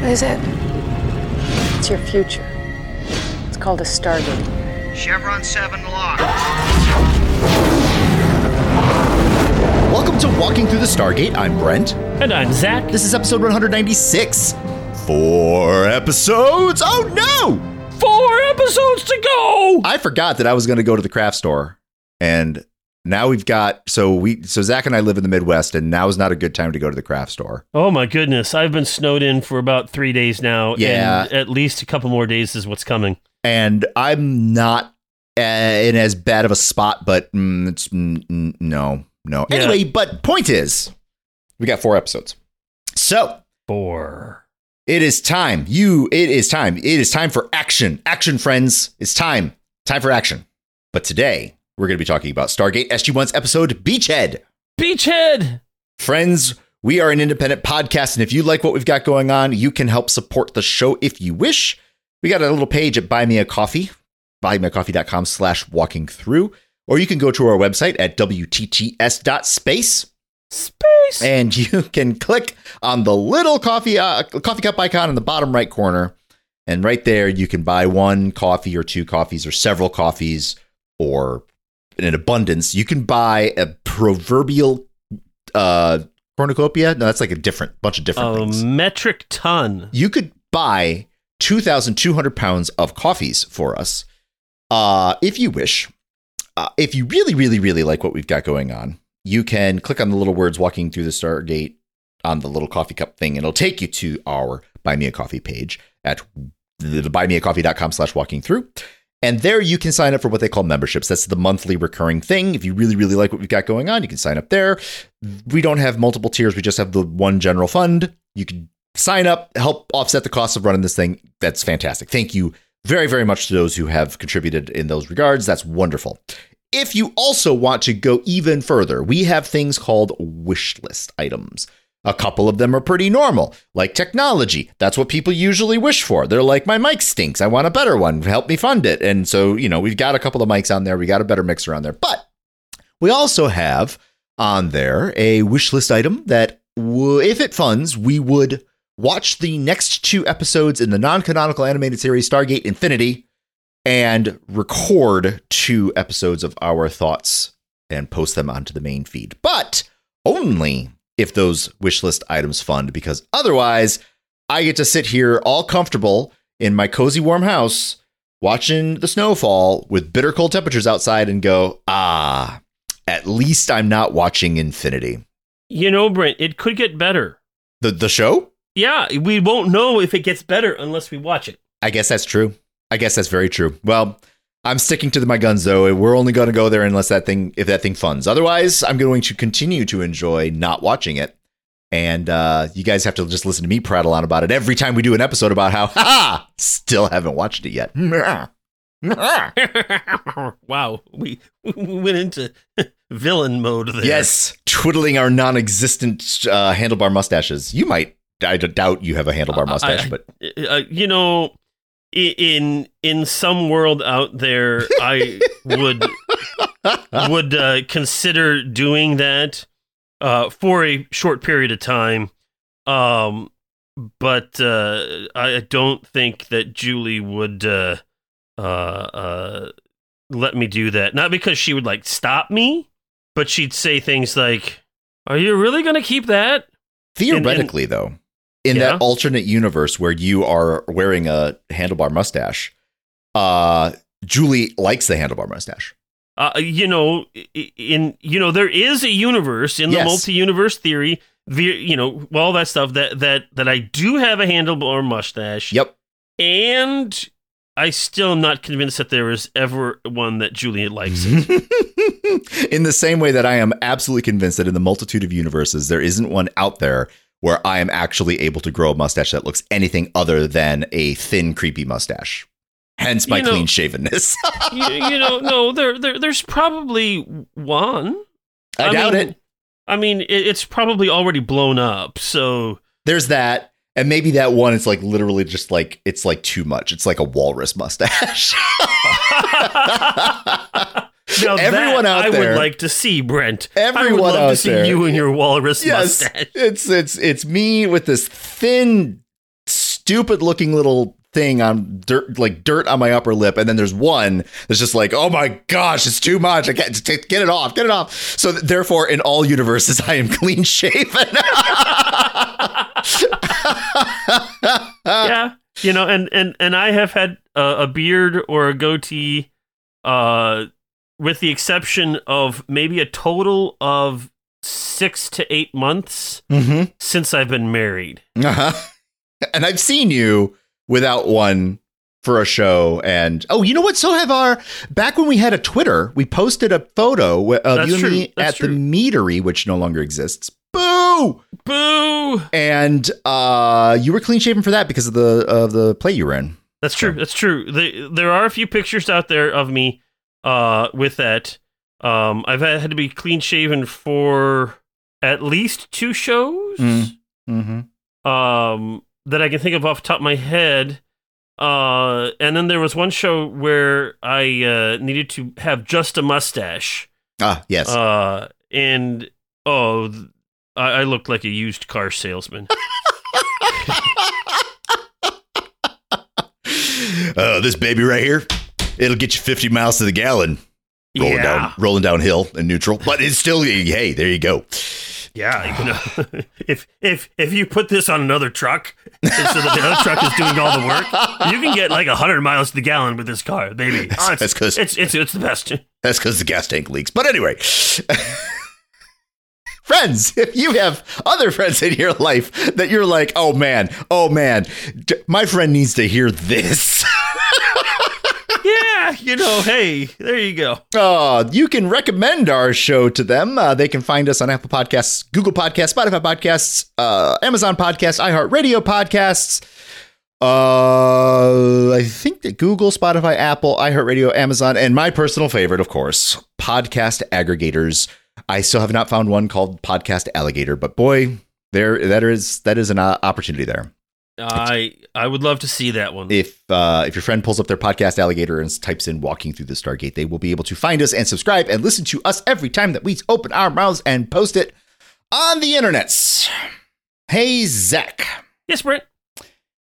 What is it? It's your future. It's called a Stargate. Chevron 7 locked. Welcome to Walking Through the Stargate. I'm Brent. And I'm Zach. This is episode 196. Four episodes. Oh no! Four episodes to go. I forgot that I was going to go to the craft store, and now we've got so we so Zach and I live in the Midwest, and now is not a good time to go to the craft store. Oh my goodness, I've been snowed in for about three days now. Yeah. and at least a couple more days is what's coming. And I'm not uh, in as bad of a spot, but mm, it's mm, mm, no, no. Yeah. Anyway, but point is, we got four episodes, so Four. It is time. You, it is time. It is time for action. Action, friends. It's time. Time for action. But today, we're going to be talking about Stargate SG1's episode Beachhead. Beachhead. Friends, we are an independent podcast, and if you like what we've got going on, you can help support the show if you wish. We got a little page at Buy Me a Coffee, buymeacoffee.com slash walking through, or you can go to our website at WTTS.space Space. and you can click on the little coffee uh, coffee cup icon in the bottom right corner and right there you can buy one coffee or two coffees or several coffees or in an abundance you can buy a proverbial uh cornucopia no that's like a different bunch of different a things metric ton. you could buy 2,200 pounds of coffees for us uh, if you wish. Uh, if you really, really, really like what we've got going on, you can click on the little words walking through the Stargate on the little coffee cup thing, and it'll take you to our Buy Me a Coffee page at the, the buymeacoffee.com slash walking through. And there you can sign up for what they call memberships. That's the monthly recurring thing. If you really, really like what we've got going on, you can sign up there. We don't have multiple tiers. We just have the one general fund. You can sign up, help offset the cost of running this thing. That's fantastic. Thank you very, very much to those who have contributed in those regards. That's wonderful. If you also want to go even further, we have things called wish list items. A couple of them are pretty normal, like technology. That's what people usually wish for. They're like, my mic stinks. I want a better one. Help me fund it. And so, you know, we've got a couple of mics on there. We got a better mixer on there. But we also have on there a wish list item that, w- if it funds, we would watch the next two episodes in the non canonical animated series Stargate Infinity and record two episodes of our thoughts and post them onto the main feed. But only if those wish list items fund, because otherwise, I get to sit here all comfortable in my cozy warm house watching the snowfall with bitter cold temperatures outside and go, ah, at least I'm not watching Infinity. You know, Brent, it could get better. The the show? Yeah, we won't know if it gets better unless we watch it. I guess that's true. I guess that's very true. Well, I'm sticking to my guns though. We're only going to go there unless that thing, if that thing funds. Otherwise, I'm going to continue to enjoy not watching it. And uh, you guys have to just listen to me prattle on about it every time we do an episode about how, ha, still haven't watched it yet. wow, we, we went into villain mode there. yes, twiddling our non-existent uh, handlebar mustaches. You might. I doubt you have a handlebar Uh, mustache, I- but uh, you know, in in some world out there, I would would uh, consider doing that uh, for a short period of time. Um, but uh, I don't think that Julie would uh, uh, uh, let me do that. Not because she would like stop me, but she'd say things like, "Are you really going to keep that?" Theoretically, though, in Yeah. that alternate universe where you are wearing a handlebar mustache, uh, Julie likes the handlebar mustache. uh, you know, in you know, there is a universe in the Yes. multi-universe theory. The, you know, all that stuff that that that I do have a handlebar mustache. Yep. and I still am not convinced that there is ever one that Julie likes. it. in the same way that I am absolutely convinced that in the multitude of universes, there isn't one out there where I am actually able to grow a mustache that looks anything other than a thin, creepy mustache. Hence my You know- clean shavenness. you, you know, no, there, there there's probably one. I, doubt mean, it. I mean, it, it's probably already blown up. So There's that. And maybe that one is like literally just like it's like too much. It's like a walrus mustache. Now Everyone out I there- would like to see Brent. Everyone out there. I would love to see there- you and your walrus yes, mustache. it's it's it's me with this thin, stupid looking little thing on dirt, like dirt on my upper lip, and then there's one that's just like, oh my gosh, it's too much. I can't take- get it off, get it off. So th- therefore, in all universes, I am clean shaven. yeah, you know, and and and I have had a, a beard or a goatee, uh, with the exception of maybe a total of six to eight months hmm since I've been married. Uh-huh. And I've seen you without one for a show. And oh, you know what? So have our back when we had a Twitter, we posted a photo of That's you and true. me That's at the true. meadery, which no longer exists. Boo! Boo! And uh, you were clean shaven for that because of the of the play you were in. That's true. That's true. The, there are a few pictures out there of me uh, with that. Um, I've had, had to be clean shaven for at least two shows Mm. Mm-hmm. um, that I can think of off the top of my head. Uh, and then there was one show where I uh, needed to have just a mustache. Ah, yes. Uh, and oh, th- I, I looked like a used car salesman. oh, this baby right here, it'll get you 50 miles to the gallon. Rolling yeah. down, rolling downhill in neutral, but it's still hey, there you go. Yeah, you know, if if if you put this on another truck, so that the other truck is doing all the work, you can get like hundred miles to the gallon with this car, baby. Oh, it's, That's 'cause- it's it's it's the best. That's because the gas tank leaks. But anyway, friends, if you have other friends in your life that you're like, oh man, oh man, my friend needs to hear this. Yeah, you know, hey, there you go. Uh, you can recommend our show to them. Uh, they can find us on Apple Podcasts, Google Podcasts, Spotify Podcasts, uh, Amazon Podcasts, iHeartRadio Podcasts. Uh, I think that Google, Spotify, Apple, iHeartRadio, Amazon, and my personal favorite, of course, podcast aggregators. I still have not found one called Podcast Alligator, but boy, there that is that is an uh, opportunity there. I I would love to see that one. If uh, if your friend pulls up their podcast alligator and types in "walking through the Stargate," they will be able to find us and subscribe and listen to us every time that we open our mouths and post it on the internets. Hey Zach, yes, Brent.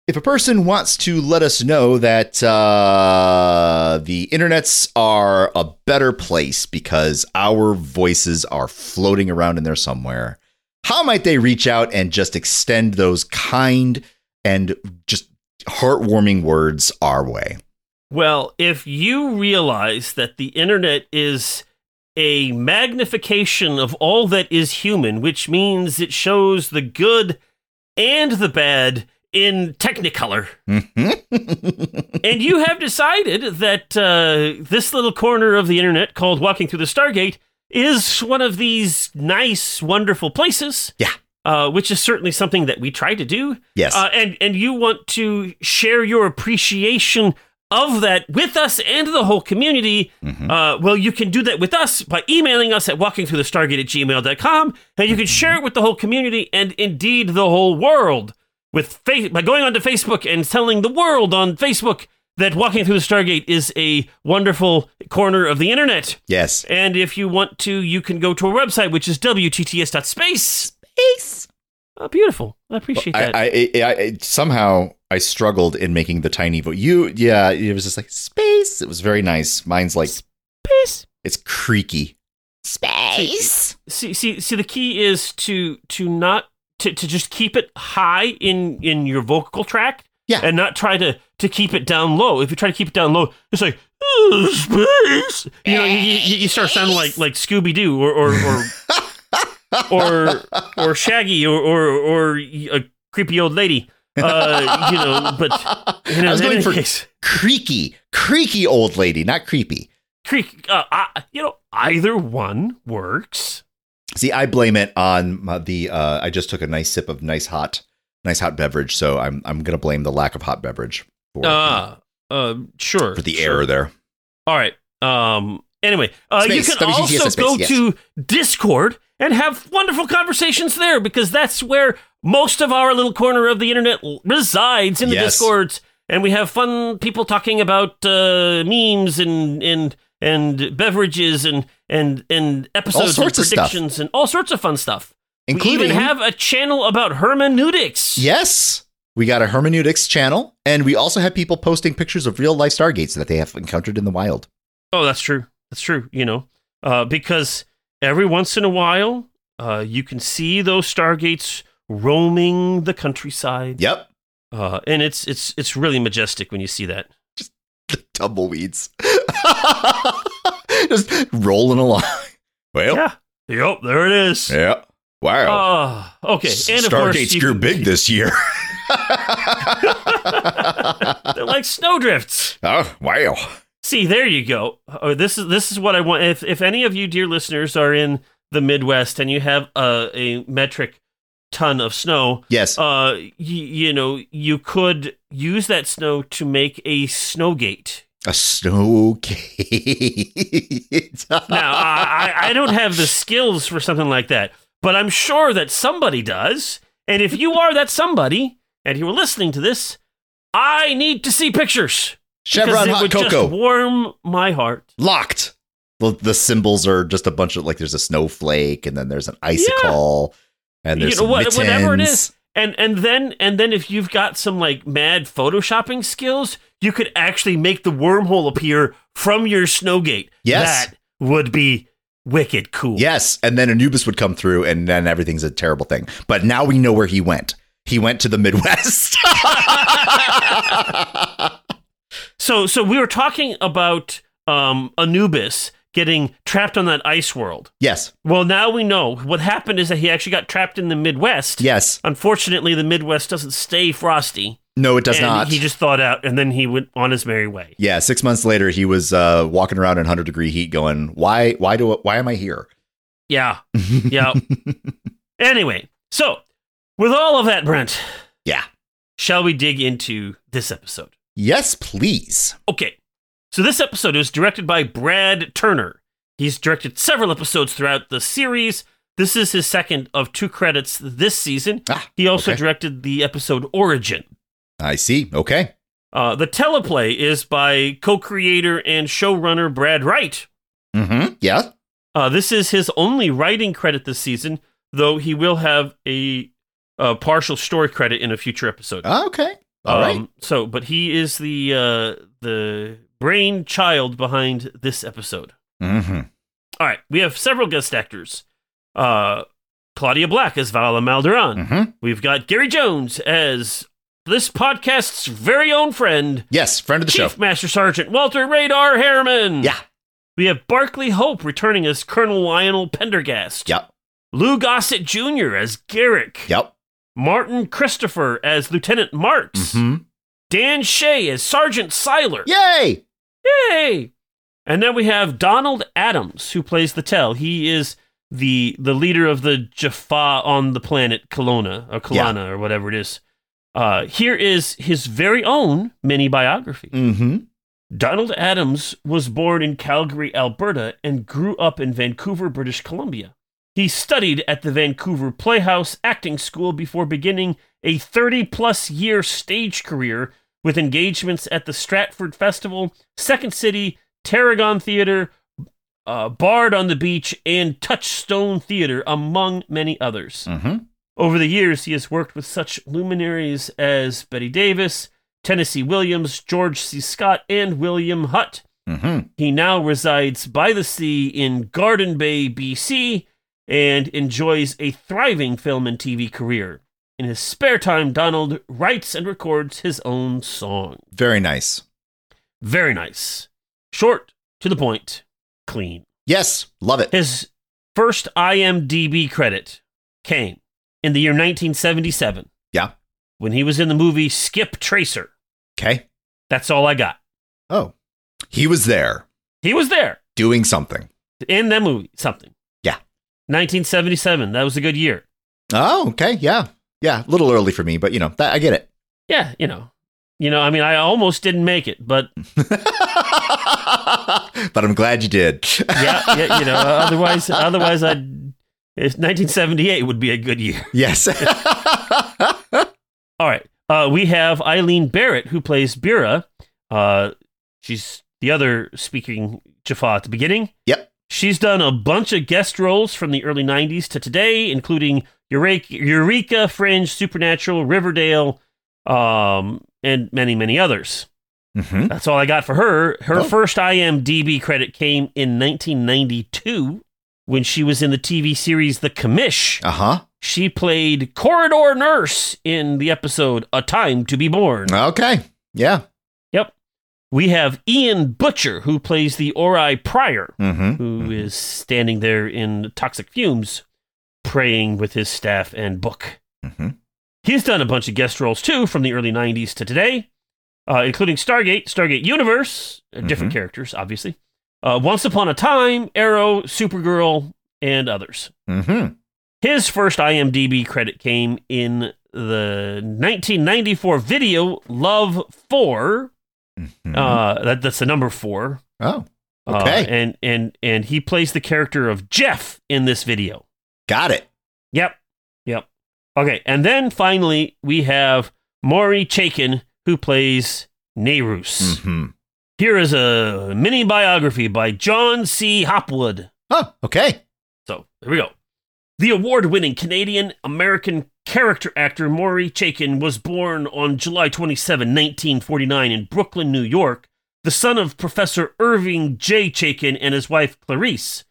if a person wants to let us know that uh, the internets are a better place because our voices are floating around in there somewhere, how might they reach out and just extend those kind and just heartwarming words our way? Well, if you realize that the internet is a magnification of all that is human, which means it shows the good and the bad in Technicolor, and you have decided that uh, this little corner of the internet called Walking Through the Stargate is one of these nice, wonderful places. Yeah. Uh, which is certainly something that we try to do. yes. Uh, and and you want to share your appreciation of that with us and the whole community, Mhm. uh, well, you can do that with us by emailing us at walkingthroughthestargate at gmail.com, and you can share it with the whole community and indeed the whole world with fa- by going onto Facebook and telling the world on Facebook that Walking Through the Stargate is a wonderful corner of the internet. yes. And if you want to, you can go to our website, which is wtts.space. Space. Oh, beautiful. I appreciate I, that. I, I, I somehow I struggled in making the tiny voice. You, yeah, it was just like space. It was very nice. Mine's like Space. it's creaky. Space. see see see the key is to to not to, to just keep it high in in your vocal tract Yeah. and not try to to keep it down low if you try to keep it down low it's like "Oh, space you know you, you, you start sounding like like scooby-doo or or or or, or shaggy or, or or a creepy old lady uh you know but you know I was going for case creaky, creaky old lady, not creepy. creak uh, uh, you know either one works See, I blame it on my- the. Uh, I just took a nice sip of nice hot, nice hot beverage, so I'm I'm gonna blame the lack of hot beverage for uh uh sure for the sure. error there. All right. Um. Anyway, uh, you can WTTS also space, go yes. to Discord and have wonderful conversations there because that's where most of our little corner of the internet l- resides in the Yes. Discords, and we have fun people talking about uh, memes and and and beverages and and and episodes and predictions and all sorts of fun stuff. Including we even have a channel about hermeneutics. yes, We got a hermeneutics channel, and we also have people posting pictures of real life stargates that they have encountered in the wild. Oh, that's true. That's true. You know, uh, because every once in a while, uh, you can see those stargates roaming the countryside. Yep. Uh, and it's it's it's really majestic when you see that. Just the tumbleweeds. Just rolling along. Well, Yeah. Yep. There it is. yeah. Wow. Ah, okay. And of course, Stargates grew can- big this year. They're like snowdrifts. oh, wow. See, there you go. Oh, this is this is what I want. If if any of you, dear listeners, are in the Midwest and you have a, a metric ton of snow, Yes. uh, y- you know, you could use that snow to make a snowgate. a snow gate. Now, I, I I don't have the skills for something like that, but I'm sure that somebody does. And if you are that somebody, and you are listening to this, I need to see pictures. Chevron hot cocoa. just warm my heart. locked. The, the symbols are just a bunch of like there's a snowflake and then there's an icicle and there's You know, what- whatever it is. And and then and then if you've got some like mad photoshopping skills, you could actually make the wormhole appear from your snowgate. Yes. That would be wicked cool. Yes, and then Anubis would come through and then everything's a terrible thing. But now we know where he went. He went to the Midwest. So so we were talking about um Anubis getting trapped on that ice world. yes. Well, now we know what happened is that he actually got trapped in the Midwest. Yes. Unfortunately, the Midwest doesn't stay frosty. No, it does and not. He just thawed out, and then he went on his merry way. yeah, 6 months later he was uh, walking around in 100 degree heat going, "Why why do why am I here?" Yeah, yeah. anyway, so with all of that, Brent, Yeah. shall we dig into this episode? Yes, please. Okay, so this episode is directed by Brad Turner. He's directed several episodes throughout the series. This is his second of two credits this season. Ah, He also okay. directed the episode Origin. I see. Okay. Uh, the teleplay is by co-creator and showrunner Brad Wright. Mhm. Yeah. Uh, this is his only writing credit this season, though he will have a, a partial story credit in a future episode. Ah, okay. All right. Um, So, but he is the uh, the brainchild behind this episode. Mhm. All right, we have several guest actors. Uh, Claudia Black as Vala Mal Doran. Mhm. We've got Gary Jones as this podcast's very own friend, Yes, friend of the Chief show. Master Sergeant Walter Radar Harriman. Yeah. We have Barclay Hope returning as Colonel Lionel Pendergast. Yep. Lou Gossett Jr. as Gerak. Yep. Martin Christopher as Lieutenant Marks. Mhm. Dan Shea as Sergeant Siler. Yay! Yay! And then we have Donald Adams, who plays the Tell. He is the the leader of the Jaffa on the planet Kelowna or Kelana or whatever it is. Uh, here is his very own mini biography. Mhm. Donald Adams was born in Calgary, Alberta, and grew up in Vancouver, British Columbia. He studied at the Vancouver Playhouse Acting School before beginning a 30 plus year stage career with engagements at the Stratford Festival, Second City, Tarragon Theatre, uh, Bard on the Beach, and Touchstone Theatre, among many others. Mhm. Over the years, he has worked with such luminaries as Bette Davis, Tennessee Williams, George C. Scott, and William Hutt. Mhm. He now resides by the sea in Garden Bay, BC, and enjoys a thriving film and TV career. In his spare time, Donald writes and records his own song. Very nice. Very nice. Short, to the point, clean. Yes, love it. His first IMDb credit came in the year 1977 Yeah. when he was in the movie Skip Tracer. Okay. That's all I got. Oh. He was there He was there doing something. in that movie, something. Yeah. 1977. That was a good year. Oh, okay. Yeah. Yeah. A little early for me, but you know, that, I get it. Yeah, you know. You know, I mean, I almost didn't make it, but but I'm glad you did. yeah, yeah you know, otherwise, otherwise, I'd. It's 1978 would be a good year. yes. All right. Uh, we have Eileen Barrett, who plays Bira. Uh, she's the other speaking Jaffa at the beginning. Yep. She's done a bunch of guest roles from the early 90s to today, including Eureka, Eureka Fringe, Supernatural, Riverdale, um, and many, many others. hmm That's all I got for her. Her Oh. first IMDb credit came in 1992 when she was in the TV series The Commish. Uh huh. She played Corridor Nurse in the episode A Time to Be Born. Okay. Yeah. We have Ian Butcher, who plays the Ori Prior, Mm-hmm. who is standing there in toxic fumes, praying with his staff and book. hmm He's done a bunch of guest roles too, from the early 90s to today, uh, including Stargate, Stargate Universe, uh, different Mhm. characters, obviously, uh, Once Upon a Time, Arrow, Supergirl, and others. hmm His first IMDb credit came in the 1994 video Love 4. Uh, that, that's the number four. oh, Uh, Okay. and, and, and he plays the character of Jeff in this video. got it. Yep. Yep. Okay. And then finally, we have Maury Chaikin, who plays Nerus. hmm Here is a mini biography by John C. Hopwood. Oh, okay. So here we go. The award winning Canadian American character actor Maury Chaikin was born on July 27, 1949, in Brooklyn, New York, the son of Professor Irving J. Chaikin and his wife Clarice.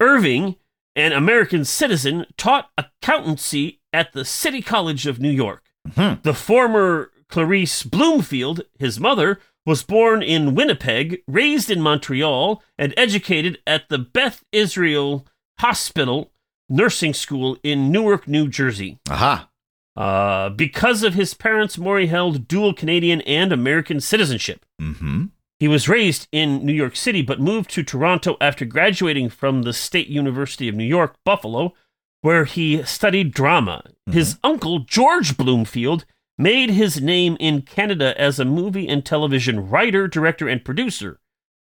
Irving, an American citizen, taught accountancy at the City College of New York. Mhm. The former Clarice Bloomfield, his mother, was born in Winnipeg, raised in Montreal, and educated at the Beth Israel Hospital Nursing School in Newark, New Jersey. Aha. Uh, because of his parents, Maury held dual Canadian and American citizenship. Mm-hmm. He was raised in New York City, but moved to Toronto after graduating from the State University of New York, Buffalo, where he studied drama. His uncle, George Bloomfield, made his name in Canada as a movie and television writer, director, and producer.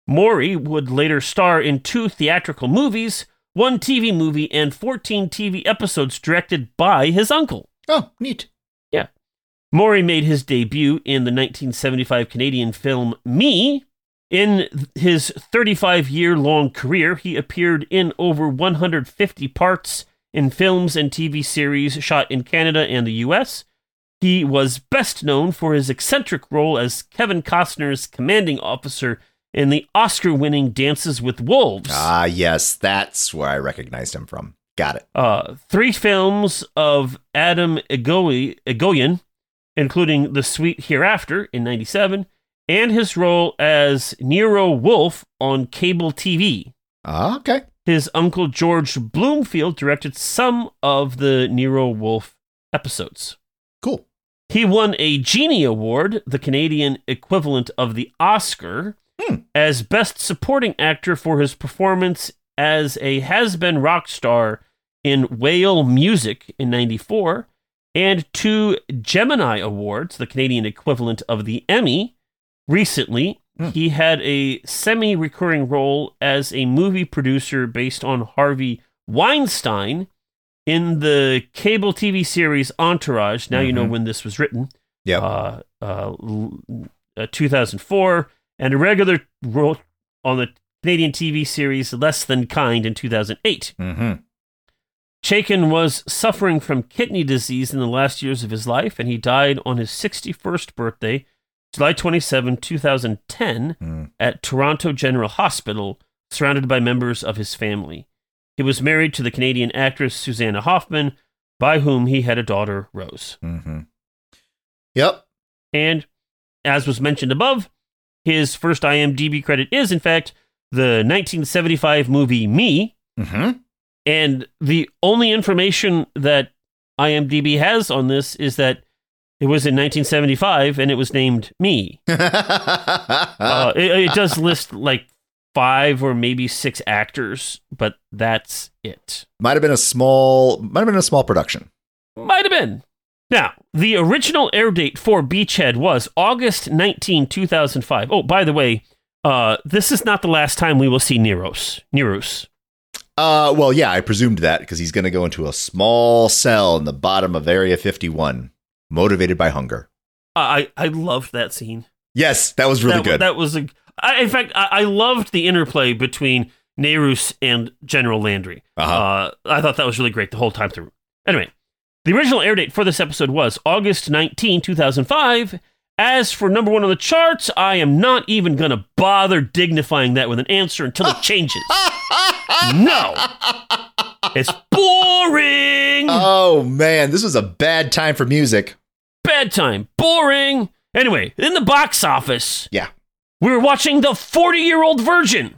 Maury would later star in two theatrical movies, one TV movie, and 14 TV episodes directed by his uncle. Oh, neat. Yeah. Maury made his debut in the 1975 Canadian film Me. In his 35 year long career, he appeared in over 150 parts in films and TV series shot in Canada and the US. He was best known for his eccentric role as Kevin Costner's commanding officer in the Oscar winning Dances with Wolves. Ah, yes, that's where I recognized him from. Got it. uh, three films of Adam Egoy- Egoyan, including The Sweet Hereafter in 97, and his role as Nero Wolfe on cable TV. Ah, okay. His uncle George Bloomfield directed some of the Nero Wolfe episodes. Cool. He won a Genie Award, the Canadian equivalent of the Oscar, Hmm. as Best Supporting Actor for his performance as a has been rock star in Whale Music in 94, and two Gemini Awards, the Canadian equivalent of the Emmy. Recently, Hmm. he had a semi recurring role as a movie producer based on Harvey Weinstein in the cable TV series Entourage. Now you know Mhm. when this was written. Yeah. Uh, uh, uh, 2004, and a regular role on the Canadian TV series Less Than Kind in 2008. hmm Chaikin was suffering from kidney disease in the last years of his life, and he died on his 61st birthday, July 27, 2010, Mm. at Toronto General Hospital, surrounded by members of his family. He was married to the Canadian actress Susanna Hoffman, by whom he had a daughter, Rose. hmm Yep. And as was mentioned above, his first IMDb credit is, in fact, the 1975 movie Me. hmm And the only information that IMDb has on this is that it was in 1975 and it was named Me. Uh, it, it does list like five or maybe six actors, but that's it. might have been a small. Might have been a small production. Might have been. Now, the original air date for Beachhead was August 19, 2005. Oh, by the way, uh, this is not the last time we will see Neros. Neros. Uh, well, yeah, I presumed that because he's going to go into a small cell in the bottom of Area 51, motivated by hunger. I I loved that scene. Yes, that was really that, good. That was a. I, in fact, I, I loved the interplay between Nerus and General Landry. uh-huh. Uh, I thought that was really great the whole time through. Anyway, The original air date for this episode was August 19, 2005. As for number one on the charts, I am not even going to bother dignifying that with an answer until it changes. no. It's boring. Oh man, this was a bad time for music. Bad time. Boring. Anyway, in the box office, Yeah. we were watching the 40 year old virgin.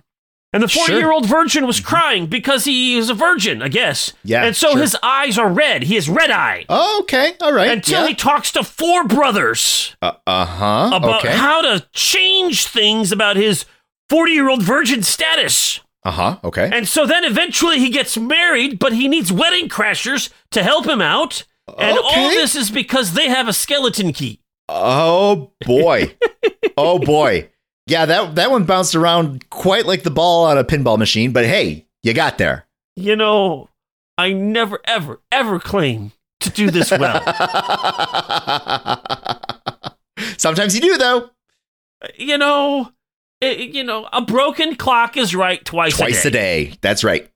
And the Sure. 40 year old virgin was crying because he is a virgin, I guess. Yeah, And so sure. his eyes are red. He has red eye. Oh, okay. All right. Until yeah. he talks to four brothers uh huh. about Okay. how to change things about his 40 year old virgin status. Uh huh. Okay. And so then eventually he gets married, but he needs wedding crashers to help him out. And all this is because they have a skeleton key. Oh boy. oh boy. Yeah, that that one bounced around quite like the ball on a pinball machine, but hey, you got there. You know, I never, ever, ever claim to do this well. Sometimes you do though. you know, it, you know, a broken clock is right twice, a day. Twice a day. That's right.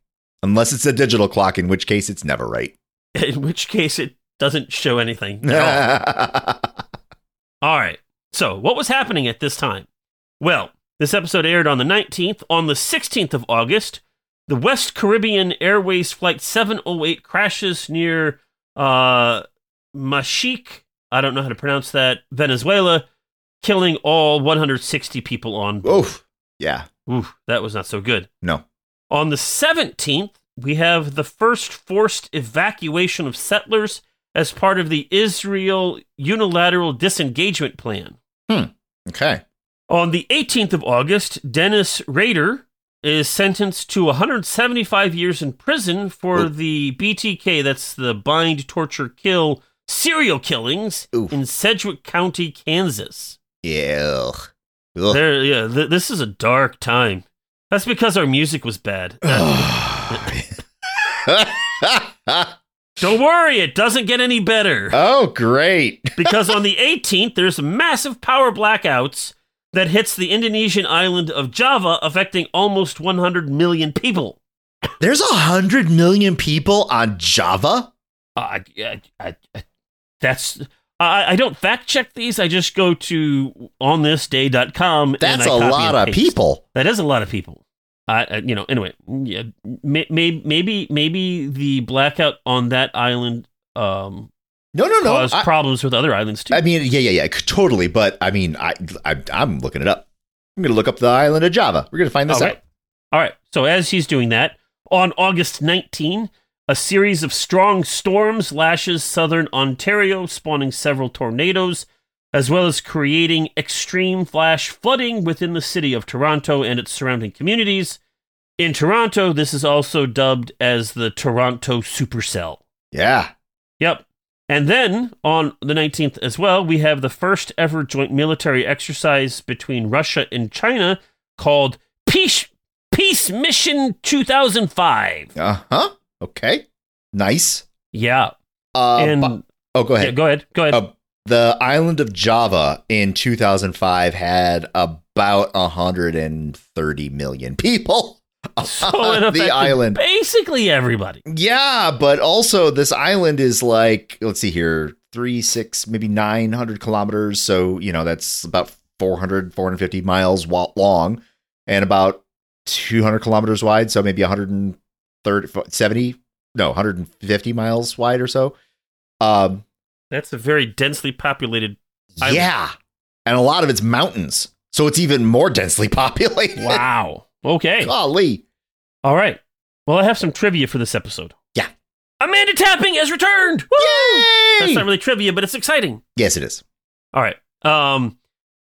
Unless it's a digital clock, in which case it's never right. In which case, it doesn't show anything. at all. All right. So, what was happening at this time? Well, this episode aired on the 19th. On the 16th of August, the West Caribbean Airways Flight 708 crashes near uh, Machique. I don't know how to pronounce that. Venezuela, killing all 160 people on board. Oof. Yeah. Ooh, that was not so good. No. On the 17th, we have the first forced evacuation of settlers as part of the Israel unilateral disengagement plan. Hmm. Okay. On the 18th of August, Dennis Rader is sentenced to 175 years in prison for Ooh. the BTK, that's the bind, torture, kill serial killings Oof. in Sedgwick County, Kansas. Ugh. There, yeah, th- this is a dark time. That's because our music was bad. Don't worry, it doesn't get any better. oh, great. because on the 18th, there's massive power blackouts that hits the Indonesian island of Java, affecting almost 100 million people. There's a hundred million people on Java. Uh, I, I, I, that's I, I don't fact check these. I just go to onthisday.com. That's and I a lot of people. That is a lot of people. I, I you know, anyway, yeah, may, may, maybe maybe the blackout on that island um, No, no, no. caused I, problems with other islands too. I mean, yeah, yeah, yeah, totally. But I mean, I, I, I'm looking it up. I'm gonna look up the island of Java. We're gonna find this All out. All right. So as he's doing that, on August 19, a series of strong storms lashes southern Ontario, spawning several tornadoes, as well as creating extreme flash flooding within the city of Toronto and its surrounding communities. In Toronto, this is also dubbed as the Toronto Supercell. Yeah. Yep. And then on the 19th as well, we have the first ever joint military exercise between Russia and China called Peace Peace Mission 2005. Uh huh. Okay. Nice. Yeah. Uh, and oh, go yeah, ahead. go ahead. Go ahead. Uh, the island of Java in 2005 had about 130 million people so it the island. basically everybody. Yeah, but also this island is like let's see here, three, six, maybe 900 kilometers. So you know that's about 400, 450 miles long, and about 200 kilometers wide. So maybe 130, 70, no, 150 miles wide or so. Um, That's a very densely populated Island. yeah, and a lot of it's mountains, so it's even more densely populated. Wow. Okay. golly. All right. Well, I have some trivia for this episode. Yeah. Amanda Tapping has returned. Woo! Yay! That's not really trivia, but it's exciting. Yes, it is. All right. Um,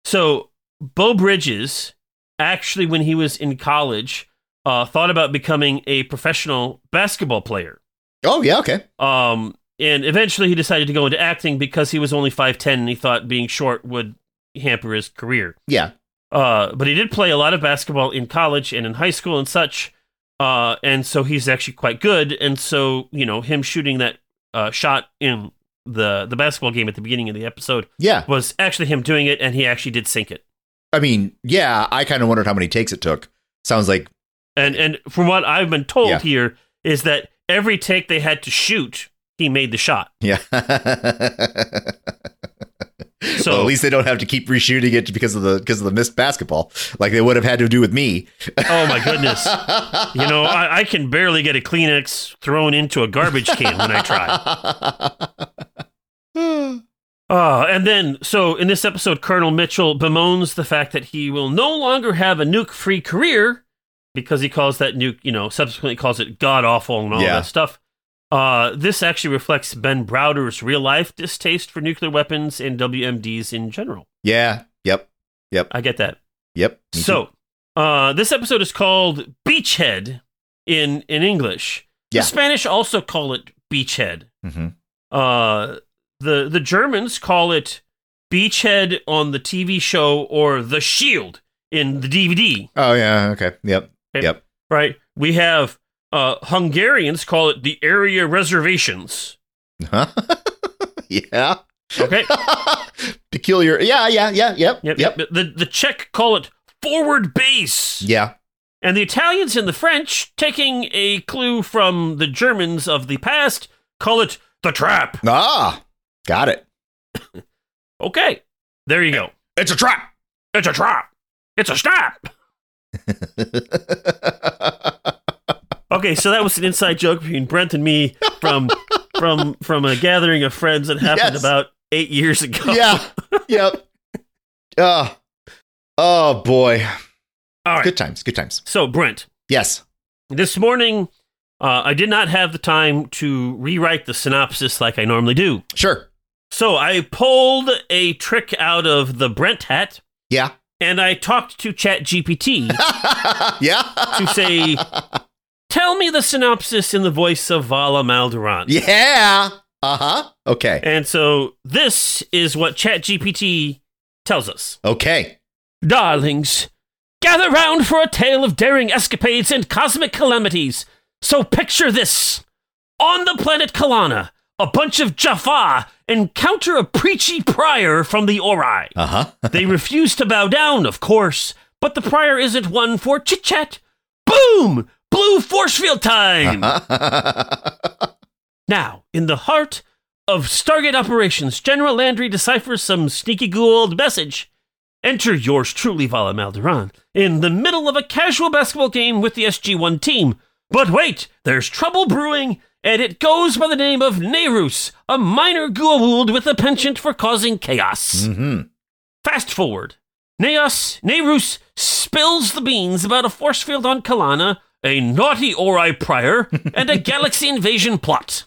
so Beau Bridges actually, when he was in college, uh, thought about becoming a professional basketball player. Oh yeah, okay. Um, and eventually he decided to go into acting because he was only 5'10 and he thought being short would hamper his career. Yeah, Uh, but he did play a lot of basketball in college and in high school and such. Uh, and so he's actually quite good. And so, you know, him shooting that uh, shot in the, the basketball game at the beginning of the episode yeah. was actually him doing it, and he actually did sink it. I mean, yeah. I kind of wondered how many takes it took. Sounds like And and from what I've been told Yeah. here is that every take they had to shoot he made the shot. Yeah. So well, at least they don't have to keep reshooting it because of the because of the missed basketball, like they would have had to do with me. oh my goodness, you know I, I can barely get a Kleenex thrown into a garbage can when I try. Uh, and then, so in this episode, Colonel Mitchell bemoans the fact that he will no longer have a nuke free career because he calls that nuke, you know, subsequently calls it god awful and all Yeah. that stuff. Uh, this actually reflects Ben Browder's real life distaste for nuclear weapons and WMDs in general. yeah. Yep. Yep. I get that. Yep. So, uh, this episode is called Beachhead in in English. Yeah. The Spanish also call it Beachhead. Mhm. Uh, the the Germans call it Beachhead on the TV show or The Shield in the DVD. Oh yeah. Okay. Yep. Okay. Yep. Right? We have uh, Hungarians call it the area reservations. Huh? yeah. Okay. Peculiar. Yeah. Yeah. Yeah. Yep. Yep. Yep. The the Czech call it forward base. Yeah. And the Italians and the French, taking a clue from the Germans of the past, call it the trap. Ah. Got it. Okay, there you go. It's a trap. It's a trap. It's a snap. Okay, so that was an inside joke between Brent and me from from from a gathering of friends that happened Yes. about eight years ago. yeah. Yep. Oh. Oh boy. All right. Good times. Good times. So Brent, Yes. this morning uh, I did not have the time to rewrite the synopsis like I normally do. Sure. So I pulled a trick out of the Brent hat Yeah. and I talked to ChatGPT yeah. to say, "Tell me the synopsis in the voice of Vala Mal Doran." Yeah. Uh huh. Okay. And so this is what ChatGPT tells us. Okay. Darlings, gather round for a tale of daring escapades and cosmic calamities. So picture this. On the planet Kallana, a bunch of Jaffa encounter a preachy prior from the Ori. Uh huh. They refuse to bow down, of course, but the prior isn't one for chit chat. Boom! Blue force field time! Now, in the heart of Stargate operations, General Landry deciphers some sneaky Goa'uld message. Enter yours truly, Vala Mal Doran, in the middle of a casual basketball game with the SG1 team. But wait, there's trouble brewing, and it goes by the name of Nerus, a minor Goa'uld with a penchant for causing chaos. hmm Fast forward. Neos, Nerus spills the beans about a force field on Kallana, a naughty Ori prior, and a galaxy invasion plot.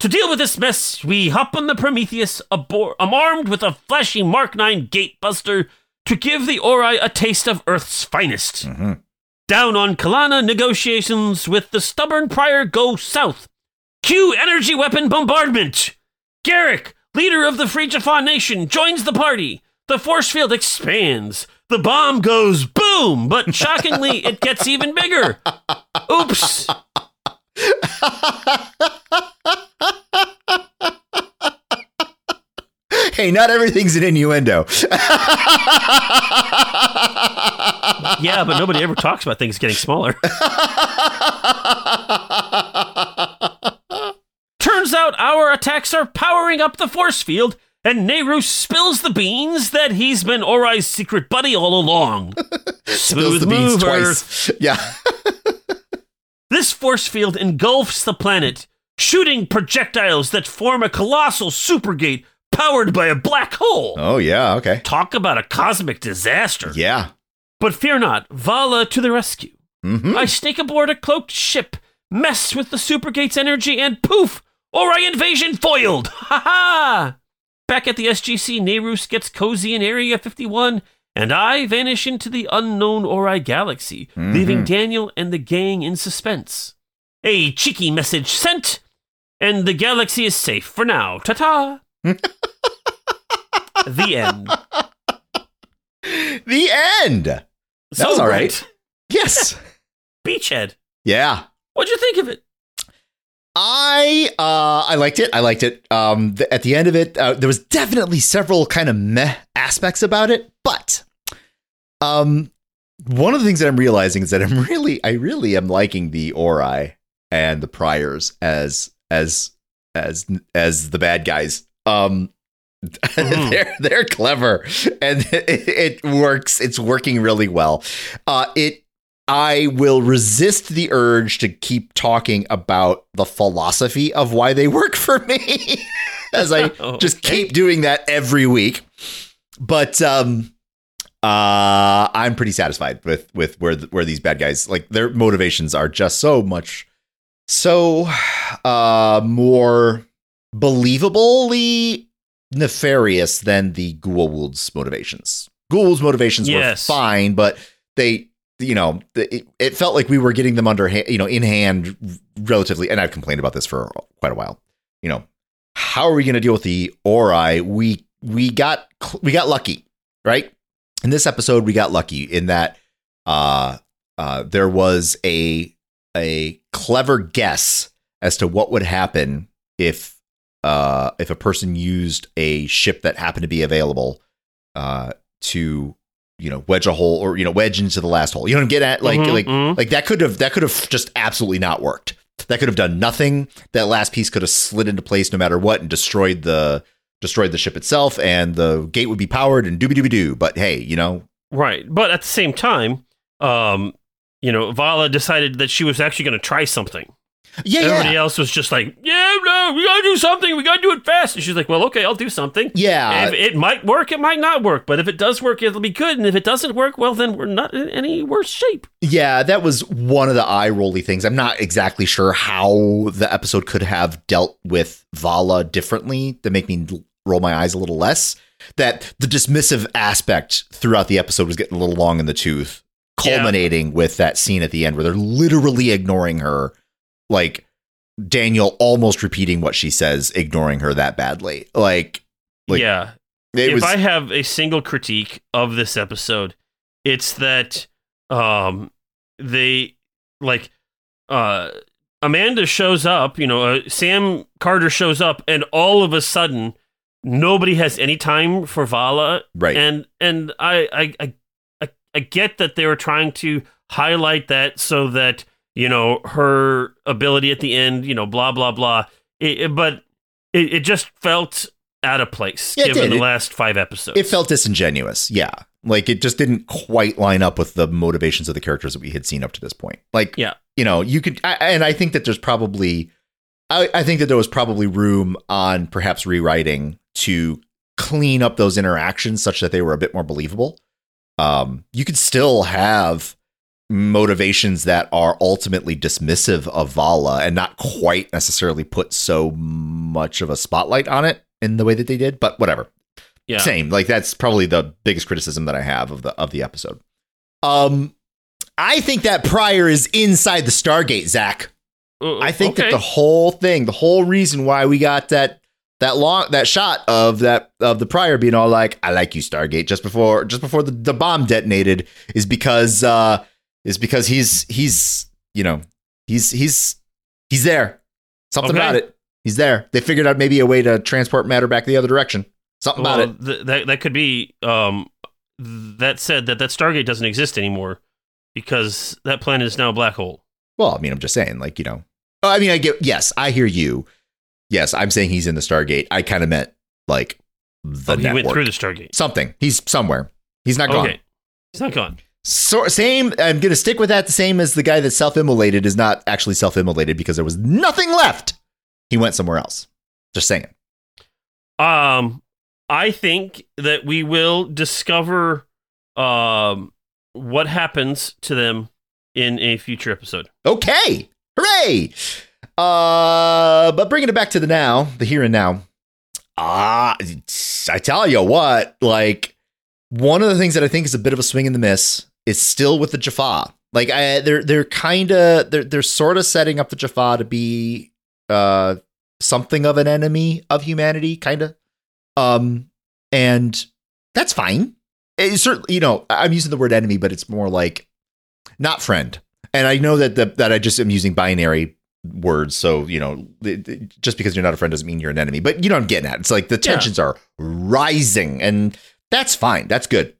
To deal with this mess, we hop on the Prometheus, abor- um, armed with a flashy Mark 9 gatebuster to give the Ori a taste of Earth's finest. Mhm. Down on Kallana, negotiations with the stubborn prior go south. Cue energy weapon bombardment. Gerak, leader of the Free Jaffa Nation, joins the party. The force field expands. The bomb goes boom, but shockingly, it gets even bigger. Oops. Hey, not everything's an innuendo. Yeah, but nobody ever talks about things getting smaller. Turns out our attacks are powering up the force field, and Nerus spills the beans that he's been Ori's secret buddy all along. Spills the beans mover. twice. Yeah. This force field engulfs the planet, shooting projectiles that form a colossal supergate powered by a black hole. Oh yeah. Okay. Talk about a cosmic disaster. Yeah. But fear not, Vala to the rescue. hmm I sneak aboard a cloaked ship, mess with the supergate's energy, and poof! Ori invasion foiled! Ha ha! Back at the SGC, Nerus gets cozy in Area 51, and I vanish into the unknown Ori galaxy, mm-hmm. leaving Daniel and the gang in suspense. A cheeky message sent, and the galaxy is safe for now. Ta ta! the end. The end. That was all right. Yes. Beachhead. yeah. What'd you think of it? I uh I liked it. I liked it. Um th- at the end of it uh, there was definitely several kind of meh aspects about it, but um one of the things that I'm realizing is that I'm really I really am liking the Ori and the Priors as as as as the bad guys. Um, Mhm. they're they're clever and it, it works. It's working really well. Uh, it I will resist the urge to keep talking about the philosophy of why they work for me as I Oh, just keep doing that every week. But um uh I'm pretty satisfied with with where th- where these bad guys like their motivations are just so much so uh more believably nefarious than the Goa'uld's motivations. Goa'uld's motivations Yes. were fine, but they you know it, it felt like we were getting them under you know in hand relatively and I've complained about this for quite a while. You know, how are we going to deal with the Ori? We we got we got lucky, right? In this episode, we got lucky in that uh, uh, there was a a clever guess as to what would happen if uh, if a person used a ship that happened to be available uh, to you know wedge a hole or you know wedge into the last hole. You know what I'm getting at? Like Mhm, like mhm. like that could have that could have just absolutely not worked. That could have done nothing. That last piece could have slid into place no matter what and destroyed the destroyed the ship itself, and the gate would be powered and dooby dooby doo. But hey, you know, Right. But at the same time, um, you know, Vala decided that she was actually going to try something. Yeah, Everybody yeah, else was just like, yeah, no, we got to do something. We got to do it fast. And she's like, well, okay, I'll do something. yeah. if it might work, it might not work. But if it does work, it'll be good. And if it doesn't work, well, then we're not in any worse shape. Yeah, that was one of the eye rolly things. I'm not exactly sure how the episode could have dealt with Vala differently to make me roll my eyes a little less. That the dismissive aspect throughout the episode was getting a little long in the tooth, Yeah. culminating with that scene at the end where they're literally ignoring her, like Daniel almost repeating what she says, ignoring her that badly. Like, Like, yeah. if was. I have a single critique of this episode, it's that um they like uh Amanda shows up, you know, uh, Sam Carter shows up and all of a sudden nobody has any time for Vala right. and and I, I I I get that they were trying to highlight that so that you know her ability at the end, you know, blah blah blah. It, it- but it, it just felt out of place Yeah, given the last five episodes. it felt disingenuous. Yeah. Like it just didn't quite line up with the motivations of the characters that we had seen up to this point. Like, Yeah. you know, you could, I, and I think that there's probably, I, I think that there was probably room on perhaps rewriting to clean up those interactions such that they were a bit more believable. Um, you could still have motivations that are ultimately dismissive of Vala and not quite necessarily put so much of a spotlight on it in the way that they did, but whatever yeah. same like that's probably the biggest criticism that i have of the of the episode um i think that prior is inside the stargate zach Uh, i think okay. that the whole thing the whole reason why we got that that long that shot of that of the prior being all like i like you stargate just before just before the, the bomb detonated is because uh is because he's he's you know he's he's he's there something Okay. about it he's there they figured out maybe a way to transport matter back the other direction something about it th- that that could be. Um, that said, that that Stargate doesn't exist anymore because that planet is now a black hole. Well, I mean, I'm just saying, like, you know, oh, I mean, I get, yes, I hear you. Yes, I'm saying he's in the Stargate. I kind of meant like the Oh, he network. went through the Stargate. Something. He's somewhere. He's not gone. Okay, he's not gone. So, same. I'm going to stick with that. The same as the guy that self immolated is not actually self immolated because there was nothing left. He went somewhere else. Just saying. Um, I think that we will discover um what happens to them in a future episode. Okay. Hooray. Uh, but bringing it back to the now, the here and now. Ah, I tell you what, like one of the things that I think is a bit of a swing and the miss is still with the Jaffa. Like I, they're they're kind of they're they're sort of setting up the Jaffa to be uh something of an enemy of humanity, kind of. Um, and that's fine. It's certainly, you know, I'm using the word enemy, but it's more like not friend. And I know that the, that I just am using binary words, so you know, it- it- just because you're not a friend doesn't mean you're an enemy. But you know, what I'm getting at. It's like the Yeah. tensions are rising, and that's fine. That's good.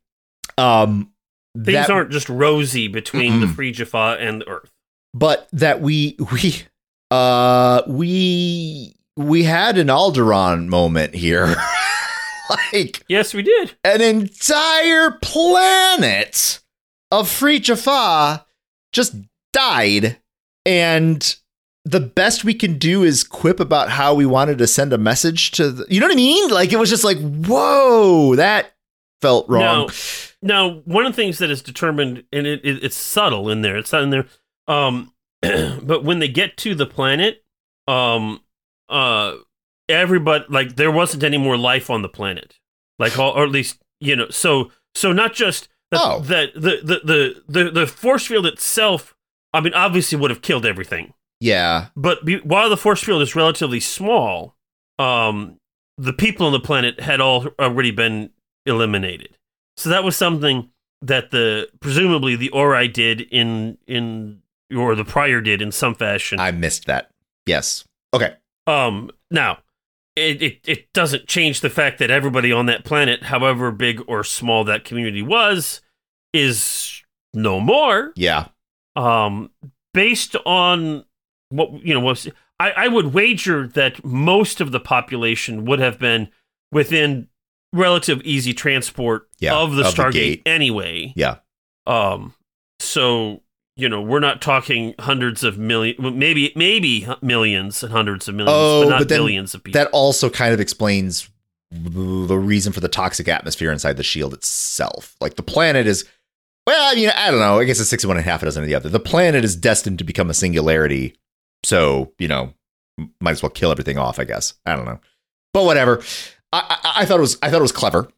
Um, Things that- aren't just rosy between the Mm-mm. free Jaffa and the Earth. but that we we uh we we had an Alderaan moment here. like Yes, we did. an entire planet of free Jaffa just died. And the best we can do is quip about how we wanted to send a message to the, you know what I mean? Like it was just like, whoa, that felt wrong. Now, one of the things that is determined, and it, it, it's subtle in there. It's not in there. Um, but when they get to the planet, um, uh, everybody like there wasn't any more life on the planet, like all, or at least you know. So so not just that, Oh. that the, the the the the force field itself. I mean, obviously would have killed everything. Yeah. But be, while the force field is relatively small, um, the people on the planet had all already been eliminated. So that was something that the presumably the Ori did in in or the prior did in some fashion. I missed that. Yes. Okay. um, now it, it it doesn't change the fact that everybody on that planet, however big or small that community was, is no more Yeah. um, based on what you know was I, I would wager that most of the population would have been within relative easy transport Yeah, of the of Stargate gate. anyway. Yeah. Um so you know, we're not talking hundreds of million maybe maybe millions and hundreds of millions, Oh, but not but of people. That also kind of explains the reason for the toxic atmosphere inside the shield itself. Like the planet is, well, I mean, I don't know. I guess it's 61 and a half, a dozen of the other. The planet is destined to become a singularity. So, you know, might as well kill everything off, I guess. I don't know. But whatever. I, I, I thought it was I thought it was clever.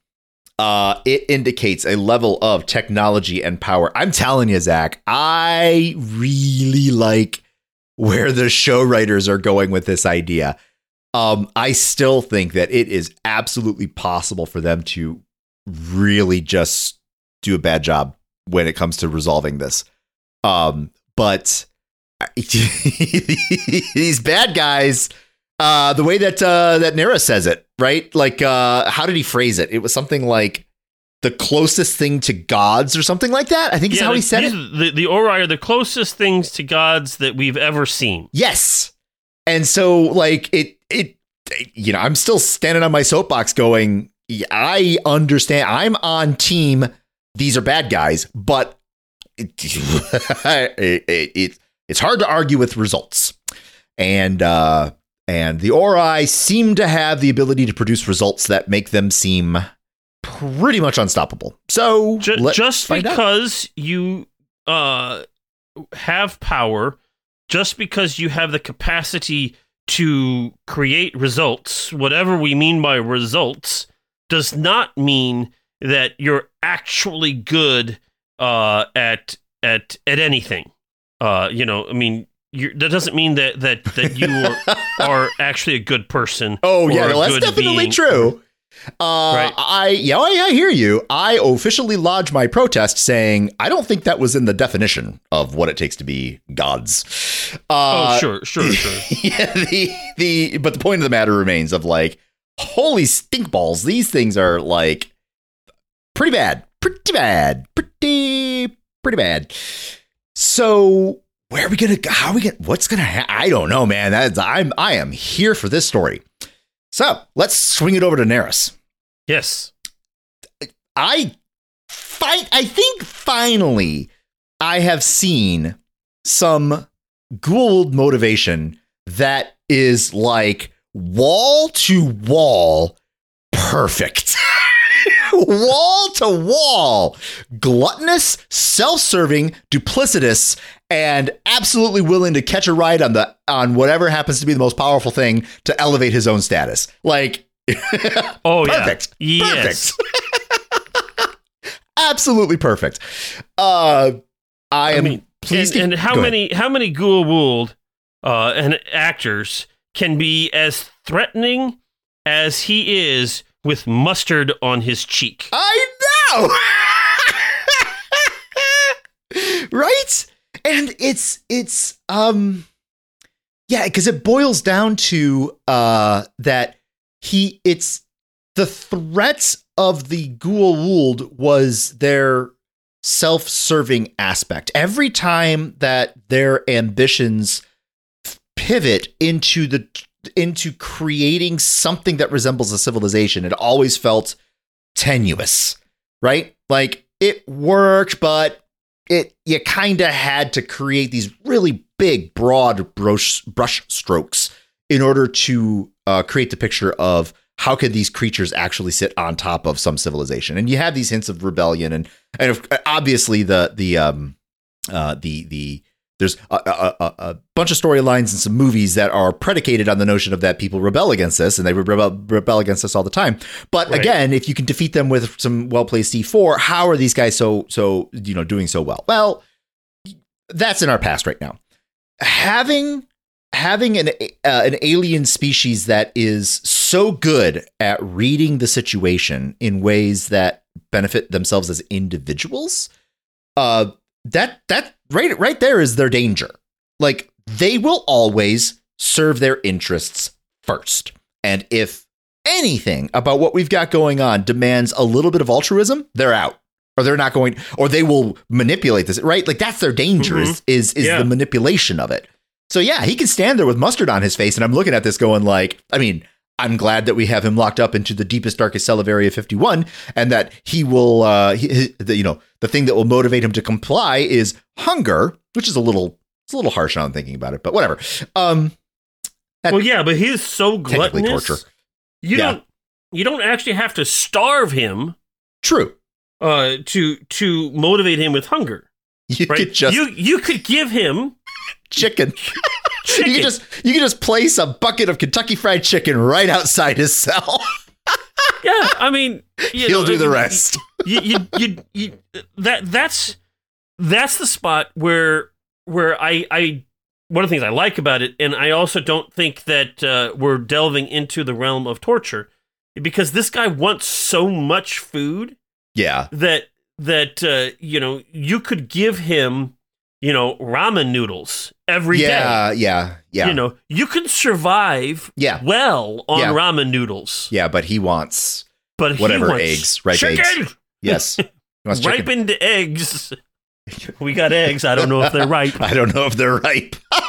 Uh, it indicates a level of technology and power. I'm telling you, Zach, I really like where the show writers are going with this idea. Um, I still think that it is absolutely possible for them to really just do a bad job when it comes to resolving this. Um, but these bad guys, uh, the way that uh, that Nerus says it, right? Like, uh, how did he phrase it? It was something like the closest thing to gods or something like that. I think is how the, he said it. The, the Ori are the closest things to gods that we've ever seen. Yes. And so like it it you know, I'm still standing on my soapbox going, I understand. I'm on team these are bad guys, but it, it, it, it's hard to argue with results. And uh and the Ori seem to have the ability to produce results that make them seem pretty much unstoppable. So let's just find out. because you uh, have power, just because you have the capacity to create results, whatever we mean by results, does not mean that you're actually good uh, at at at anything. Uh, you know, I mean, you're, that doesn't mean that that that you are, are actually a good person. Oh yeah, no, that's definitely being. true. Uh, Right. I yeah, I, I hear you. I officially lodge my protest saying I don't think that was in the definition of what it takes to be gods. Uh, oh, sure, sure, sure. yeah, the the but the point of the matter remains of like holy stink balls. These things are like pretty bad, pretty bad, pretty pretty bad. So where are we gonna? go? How are we gonna? What's gonna? Ha- I don't know, man. That's I'm I am here for this story. So let's swing it over to Nerus. Yes. I fight. I think finally I have seen some Goa'uld motivation that is like wall to wall perfect. wall to wall, gluttonous, self-serving, duplicitous, and absolutely willing to catch a ride on the on whatever happens to be the most powerful thing to elevate his own status. Like Oh yeah. Perfect. yeah. Yes. absolutely perfect. Uh, I I am mean, pleased. and, and how ahead. many how many Goa'uld uh, and actors can be as threatening as he is with mustard on his cheek? I know, right? And it's it's um, yeah, because it boils down to uh that he it's the threats of the Goa'uld was their self-serving aspect. Every time that their ambitions pivot into the into creating something that resembles a civilization, it always felt tenuous, right? Like it worked, but it you kind of had to create these really big, broad brush brush strokes in order to uh, create the picture of how could these creatures actually sit on top of some civilization. And you have these hints of rebellion, and and obviously the the um uh the the there's a, a, a, a bunch of storylines and some movies that are predicated on the notion of that people rebel against this, and they rebel, rebel against us all the time. But Right. again, if you can defeat them with some well placed C4, how are these guys so so you know doing so well? Well, that's in our past right now. Having having an uh, an alien species that is so good at reading the situation in ways that benefit themselves as individuals, uh, that that right right there is their danger. Like they will always serve their interests first, and if anything about what we've got going on demands a little bit of altruism, they're out. Or they're not going, or they will manipulate this, right? Like that's their danger is mm-hmm. is, is Yeah. the manipulation of it. So yeah, he can stand there with mustard on his face, and I'm looking at this going like, I mean, I'm glad that we have him locked up into the deepest, darkest cell of Area 51, and that he will, uh, he, he- the, you know, the thing that will motivate him to comply is hunger, which is a little, it's a little harsh now I'm thinking about it, but whatever. Um, well, yeah, but he's so Technically gluttonous. torture. You Yeah. don't you don't actually have to starve him true. uh, to to motivate him with hunger, You right? could just you you could give him chicken. chicken. You can just you could just place a bucket of Kentucky Fried Chicken right outside his cell. yeah, I mean, you He'll know, do the rest. you, you, you, you, that that's that's the spot where where I I one of the things I like about it, and I also don't think that uh, we're delving into the realm of torture because this guy wants so much food Yeah, that that uh, you know you could give him you know ramen noodles every day. yeah, yeah, yeah, You know you can survive Yeah. well on Yeah. ramen noodles, yeah. But he wants but he Whatever wants eggs, ripe chicken. eggs. yes, he wants chicken. ripened eggs. We got eggs. I don't know if they're ripe. I don't know if they're ripe.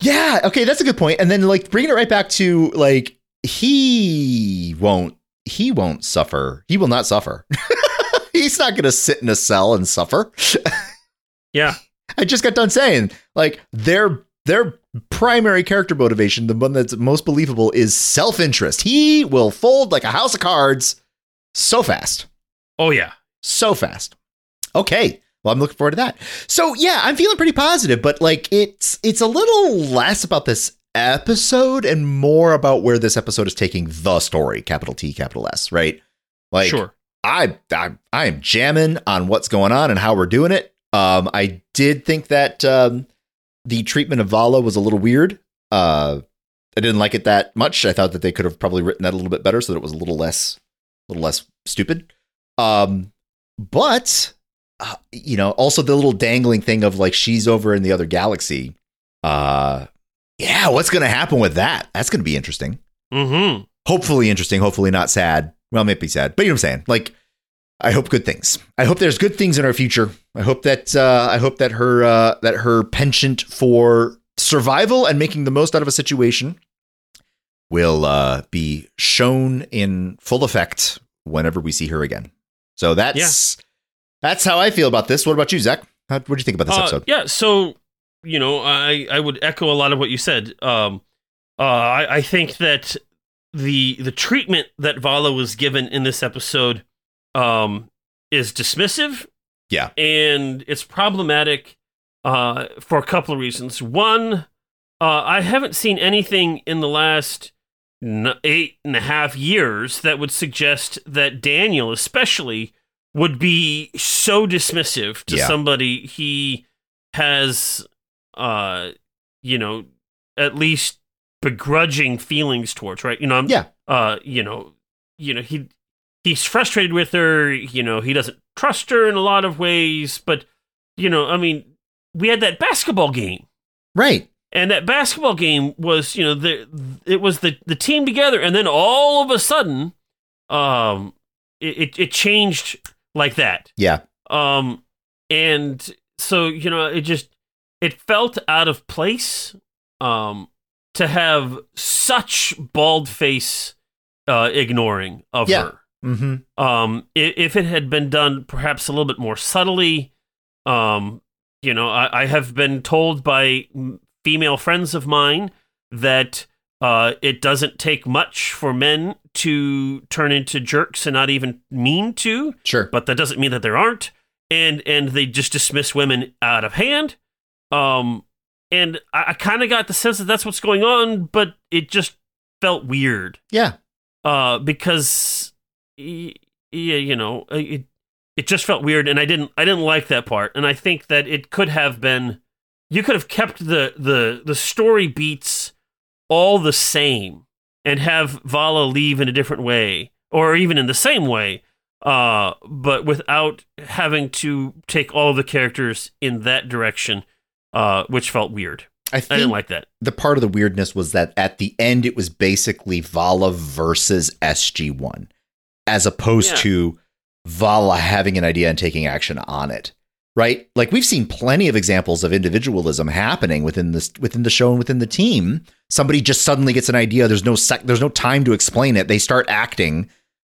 yeah, okay, that's a good point. And then like bringing it right back to like he won't he won't suffer. He will not suffer. He's not going to sit in a cell and suffer. Yeah. I just got done saying like their their primary character motivation, the one that's most believable is self-interest. He will fold like a house of cards so fast Oh yeah. so fast. Okay. Well, I'm looking forward to that. So yeah, I'm feeling pretty positive, but like it's it's a little less about this episode and more about where this episode is taking the story, capital T, capital S, right? Like sure. I I I am jamming on what's going on and how we're doing it. Um, I did think that um, the treatment of Vala was a little weird. Uh, I didn't like it that much. I thought that they could have probably written that a little bit better so that it was a little less, a little less stupid. Um, but uh, you know, also the little dangling thing of like she's over in the other galaxy. Uh, yeah, what's going to happen with that? That's going to be interesting Mm-hmm. hopefully interesting, hopefully not sad. Well, maybe sad, but you know what I'm saying. Like, I hope good things. I hope there's good things in our future. I hope that uh, I hope that her uh, that her penchant for survival and making the most out of a situation will uh, be shown in full effect whenever we see her again. So that's that's how I feel about this. What about you, Zach? How, what do you think about this Uh, episode? yeah. So you know, I I would echo a lot of what you said. Um, uh, I I think that the the treatment that Vala was given in this episode, um, is dismissive. Yeah. and it's problematic, uh, for a couple of reasons. One, uh, I haven't seen anything in the last eight and a half years that would suggest that Daniel, especially, would be so dismissive to Yeah. somebody he has, uh, you know, at least begrudging feelings towards, right? You know, I'm, Yeah. uh, you know, you know, he he's frustrated with her. You know, he doesn't trust her in a lot of ways, but you know, I mean, we had that basketball game Right. and that basketball game was you know the it was the the team together and then all of a sudden um it it, it changed like that Yeah. um and so you know it just it felt out of place um, to have such bald face uh, ignoring of Yeah. her. Mm-hmm. Um, if it had been done perhaps a little bit more subtly, um, you know, I, I have been told by female friends of mine that uh, it doesn't take much for men to turn into jerks and not even mean to, Sure. but that doesn't mean that there aren't. And and they just dismiss women out of hand. Um, and I, I kind of got the sense that that's what's going on, but it just felt weird. Yeah. uh, because yeah, you know, uh, it it just felt weird, and I didn't I didn't like that part, and I think that it could have been you could have kept the the the story beats all the same and have Vala leave in a different way, or even in the same way, uh, but without having to take all the characters in that direction, uh, which felt weird. I I didn't like that. the part of the weirdness was that at the end it was basically Vala versus SG1 as opposed Yeah. to Vala having an idea and taking action on it. Right? Like we've seen plenty of examples of individualism happening within this within the show and within the team. Somebody just suddenly gets an idea, there's no sec- there's no time to explain it. They start acting.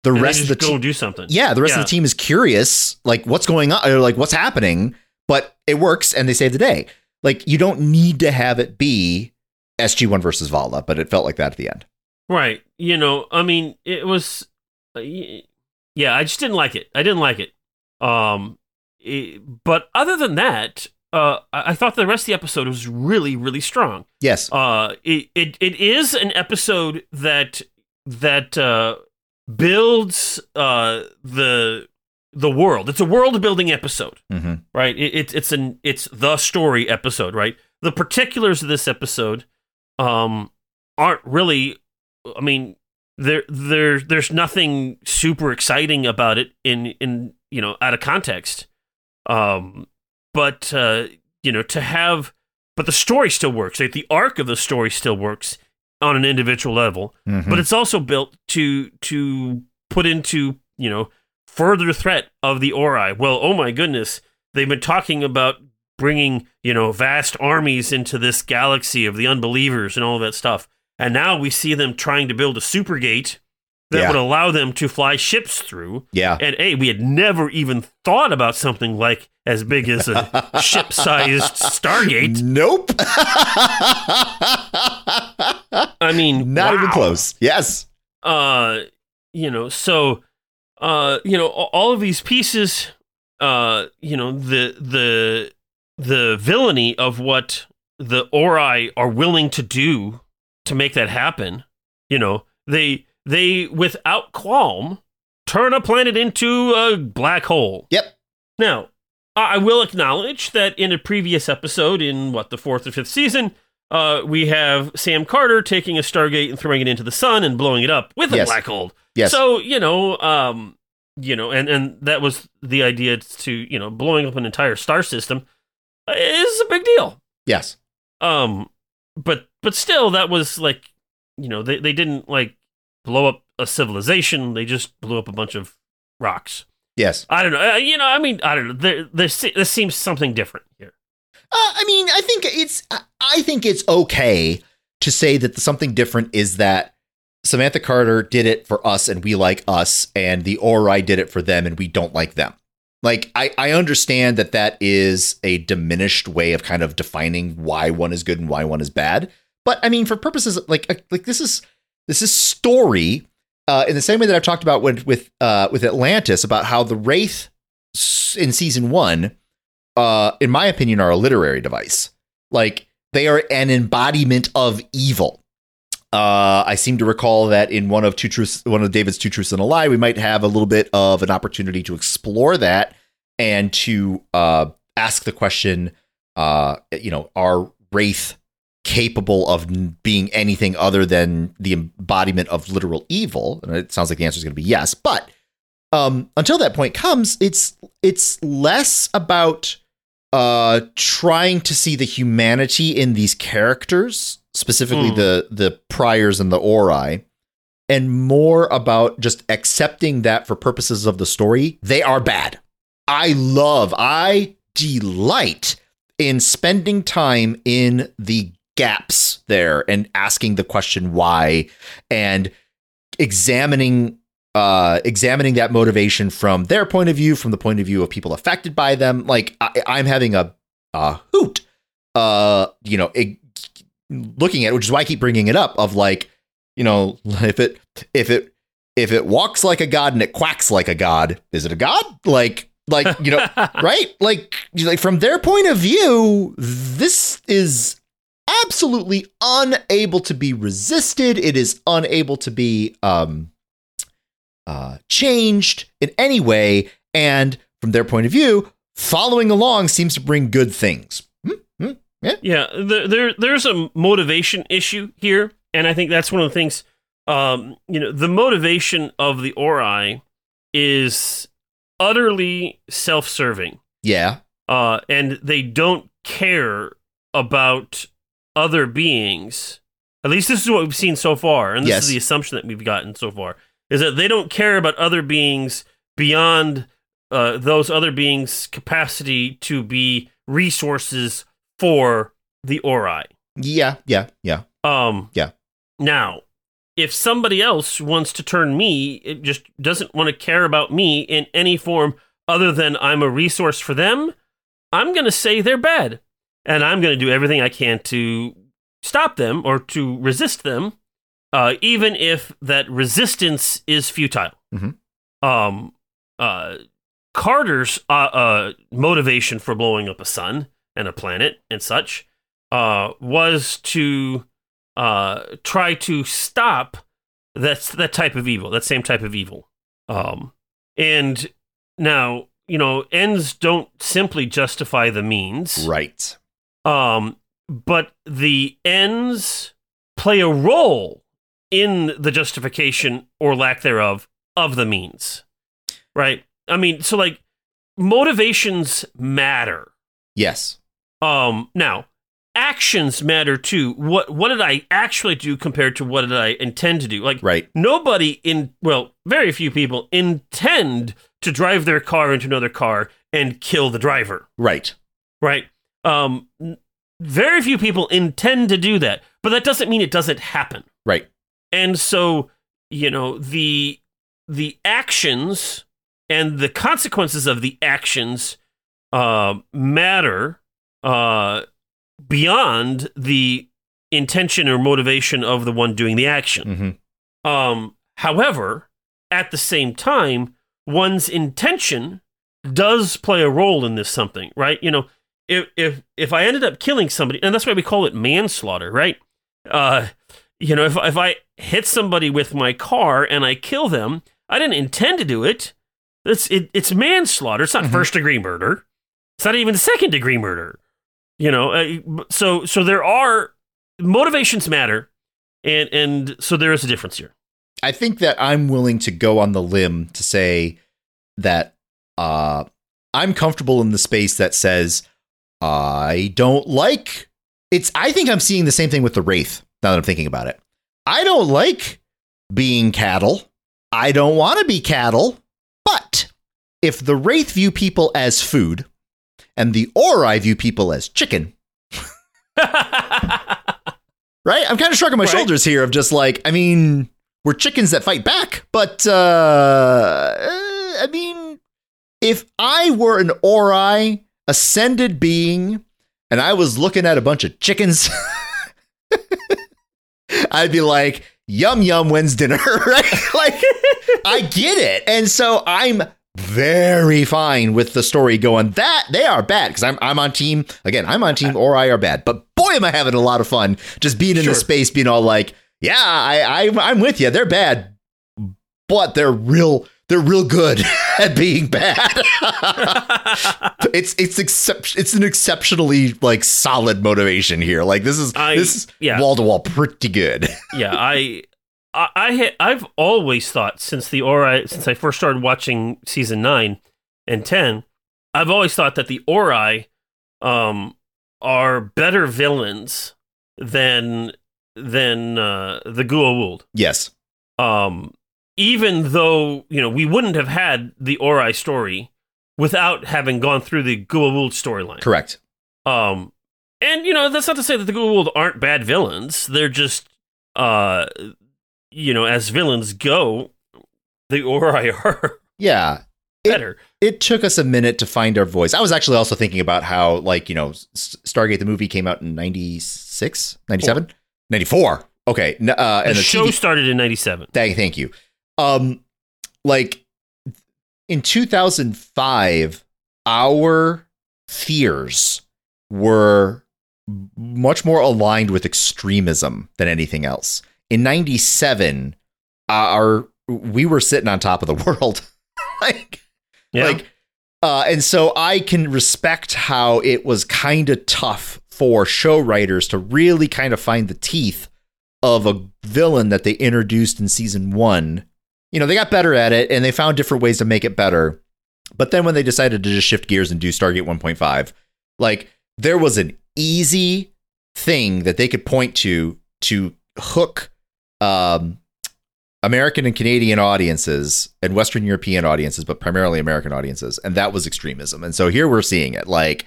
The And rest of the go team do something. yeah, the rest Yeah. of the team is curious, like what's going on, or like what's happening, but it works and they save the day. Like you don't need to have it be SG1 versus Vala, but it felt like that at the end. Right. You know, I mean, it was, uh, yeah, I just didn't like it. I didn't like it. Um, it- but other than that, uh, I, I thought the rest of the episode was really, really strong. Yes. Uh, it, it, it is an episode that, that, uh, builds, uh, the, the world. It's a world building episode hmm right? It, it, it's an it's the story episode, right? The particulars of this episode um aren't really. I mean, there there there's nothing super exciting about it in in you know out of context. Um, but uh, you know to have, but the story still works. Like the arc of the story still works on an individual level Mm-hmm. but it's also built to to put into you know further threat of the Ori. Well, oh my goodness, they've been talking about bringing you know vast armies into this galaxy of the unbelievers and all of that stuff, and now we see them trying to build a supergate that Yeah. would allow them to fly ships through. yeah. And a, we had never even thought about something like as big as a ship-sized Stargate. Nope. I mean, Not even close. Yes. uh you know so uh you know all of these pieces uh you know the the the villainy of what the ori are willing to do to make that happen you know they they without qualm turn a planet into a black hole Yep. now I will acknowledge that in a previous episode in what the fourth or fifth season uh, we have Sam Carter taking a Stargate and throwing it into the sun and blowing it up with a Yes. black hole. Yes. So you know, um, you know, and and that was the idea to you know blowing up an entire star system is a big deal. yes. Um, but but still, that was like you know they they didn't like blow up a civilization. They just blew up a bunch of rocks. Yes. I don't know. Uh, you know, I mean, I don't know. There, there, there seems something different here. Uh, I mean, I think it's I think it's okay to say that something different is that Samantha Carter did it for us and we like us, and the Ori did it for them and we don't like them. Like I, I understand that that is a diminished way of kind of defining why one is good and why one is bad. But I mean, for purposes of, like uh, like this is this is story uh, in the same way that I've talked about with with uh, with Atlantis about how the Wraith in season one uh, in my opinion, are a literary device. Like they are an embodiment of evil. Uh, I seem to recall that in one of two truths, one of David's two truths and a lie, we might have a little bit of an opportunity to explore that and to uh, ask the question, uh, you know, are wraith capable of being anything other than the embodiment of literal evil? And it sounds like the answer is going to be yes, but um, until that point comes, it's it's less about uh, trying to see the humanity in these characters, specifically Hmm. the the priors and the ori, and more about just accepting that for purposes of the story, they are bad. I love, I delight in spending time in the gaps there and asking the question why and examining uh examining that motivation from their point of view from the point of view of people affected by them like I, i'm having a, a hoot uh you know it, looking at it, which is why i keep bringing it up of like you know if it if it if it walks like a god and it quacks like a god is it a god? Like like you know right? Like like from their point of view this is absolutely unable to be resisted. It is unable to be um uh changed in any way. And from their point of view following along seems to bring good things yeah Yeah, there, there there's a motivation issue here, and I think that's one of the things. Um, you know, the motivation of the Ori is utterly self-serving, yeah uh, and they don't care about other beings. At least this is what we've seen so far, and this Yes. is the assumption that we've gotten so far: is that they don't care about other beings beyond uh, those other beings' capacity to be resources for the Ori. yeah yeah yeah Um, Yeah. Now, if somebody else wants to turn me, it just doesn't want to care about me in any form other than I'm a resource for them, I'm going to say they're bad. And I'm going to do everything I can to stop them or to resist them, uh, even if that resistance is futile. Mhm. Um, uh, Carter's uh, uh, motivation for blowing up a sun and a planet and such uh, was to uh, try to stop that that type of evil, that same type of evil. Um, and now, you know, ends don't simply justify the means. right Um, but the ends play a role in the justification or lack thereof of the means. Right? I mean, so like motivations matter. yes Um, now, actions matter too. What what did I actually do compared to what did I intend to do? Like right nobody in well, very few people intend to drive their car into another car and kill the driver, right right? Um very few people intend to do that, but that doesn't mean it doesn't happen. right And so, you know, the the actions and the consequences of the actions uh, matter uh, beyond the intention or motivation of the one doing the action. hmm Um, however, at the same time, one's intention does play a role in this something, right? You know, if if if I ended up killing somebody, and that's why we call it manslaughter, right? Uh, you know, if if I hit somebody with my car and I kill them, I didn't intend to do it. It's it, it's manslaughter. It's not Mhm. first degree murder. It's not even second degree murder. You know, uh, so so there are motivations matter, and and so there is a difference here. I think that I'm willing to go on the limb to say that uh, I'm comfortable in the space that says I don't like it's. I think I'm seeing the same thing with the Wraith now that I'm thinking about it. I don't like being cattle. I don't want to be cattle. But if the Wraith view people as food and the Ori view people as chicken, right? I'm kind of shrugging my Right. shoulders here of just like, I mean, we're chickens that fight back, but uh, I mean, if I were an Ori ascended being and I was looking at a bunch of chickens, I'd be like, yum yum, when's dinner? right? Like, I get it. And so I'm very fine with the story going that they are bad. Because I'm I'm on team again I'm on team Ori are bad. But boy am I having a lot of fun just being in Sure. the space being all like yeah I, I I'm with you they're bad but they're real they're real good at being bad. It's it's excep- it's an exceptionally like solid motivation here. Like this is I- this is yeah. wall to wall pretty good. Yeah, I, I, I ha- I've always thought since the Ori, since I first started watching season nine and ten, I've always thought that the Ori, um, are better villains than than uh, the Goa'uld. yes Um, even though you know we wouldn't have had the Ori story without having gone through the Goa'uld storyline. correct Um, and you know that's not to say that the Goa'uld aren't bad villains. They're just, uh, you know, as villains go, the Ori are Yeah. better. It took us a minute to find our voice. I was actually also thinking about how, like, you know, S- Stargate the movie came out in 96, 97, 94. Okay. Uh, the, and the show TV started in '97. Thank, thank you. Um, like in 2005, our fears were much more aligned with extremism than anything else. In 97, our we were sitting on top of the world. like Yeah, like uh and so I can respect how it was kind of tough for show writers to really kind of find the teeth of a villain that they introduced in season 1. You know, they got better at it and they found different ways to make it better. But then when they decided to just shift gears and do Stargate 1.5, like there was an easy thing that they could point to to hook um American and Canadian audiences and Western European audiences, but primarily American audiences. And that was extremism. And so here we're seeing it. Like,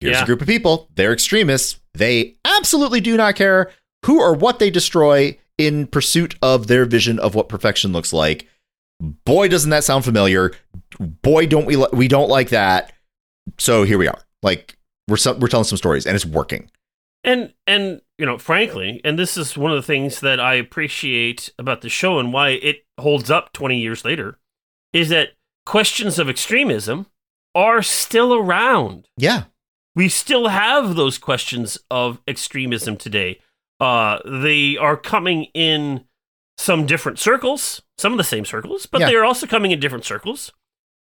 here's Yeah. a group of people, they're extremists. They absolutely do not care who or what they destroy in pursuit of their vision of what perfection looks like. Boy, doesn't that sound familiar. Boy, don't we li- we don't like that. So here we are. Like we're we're telling some stories and it's working. And and you know, frankly, and this is one of the things that I appreciate about the show and why it holds up 20 years later, is that questions of extremism are still around. Yeah. we still have those questions of extremism today. Uh, they are coming in some different circles, some of the same circles, but Yeah. they are also coming in different circles.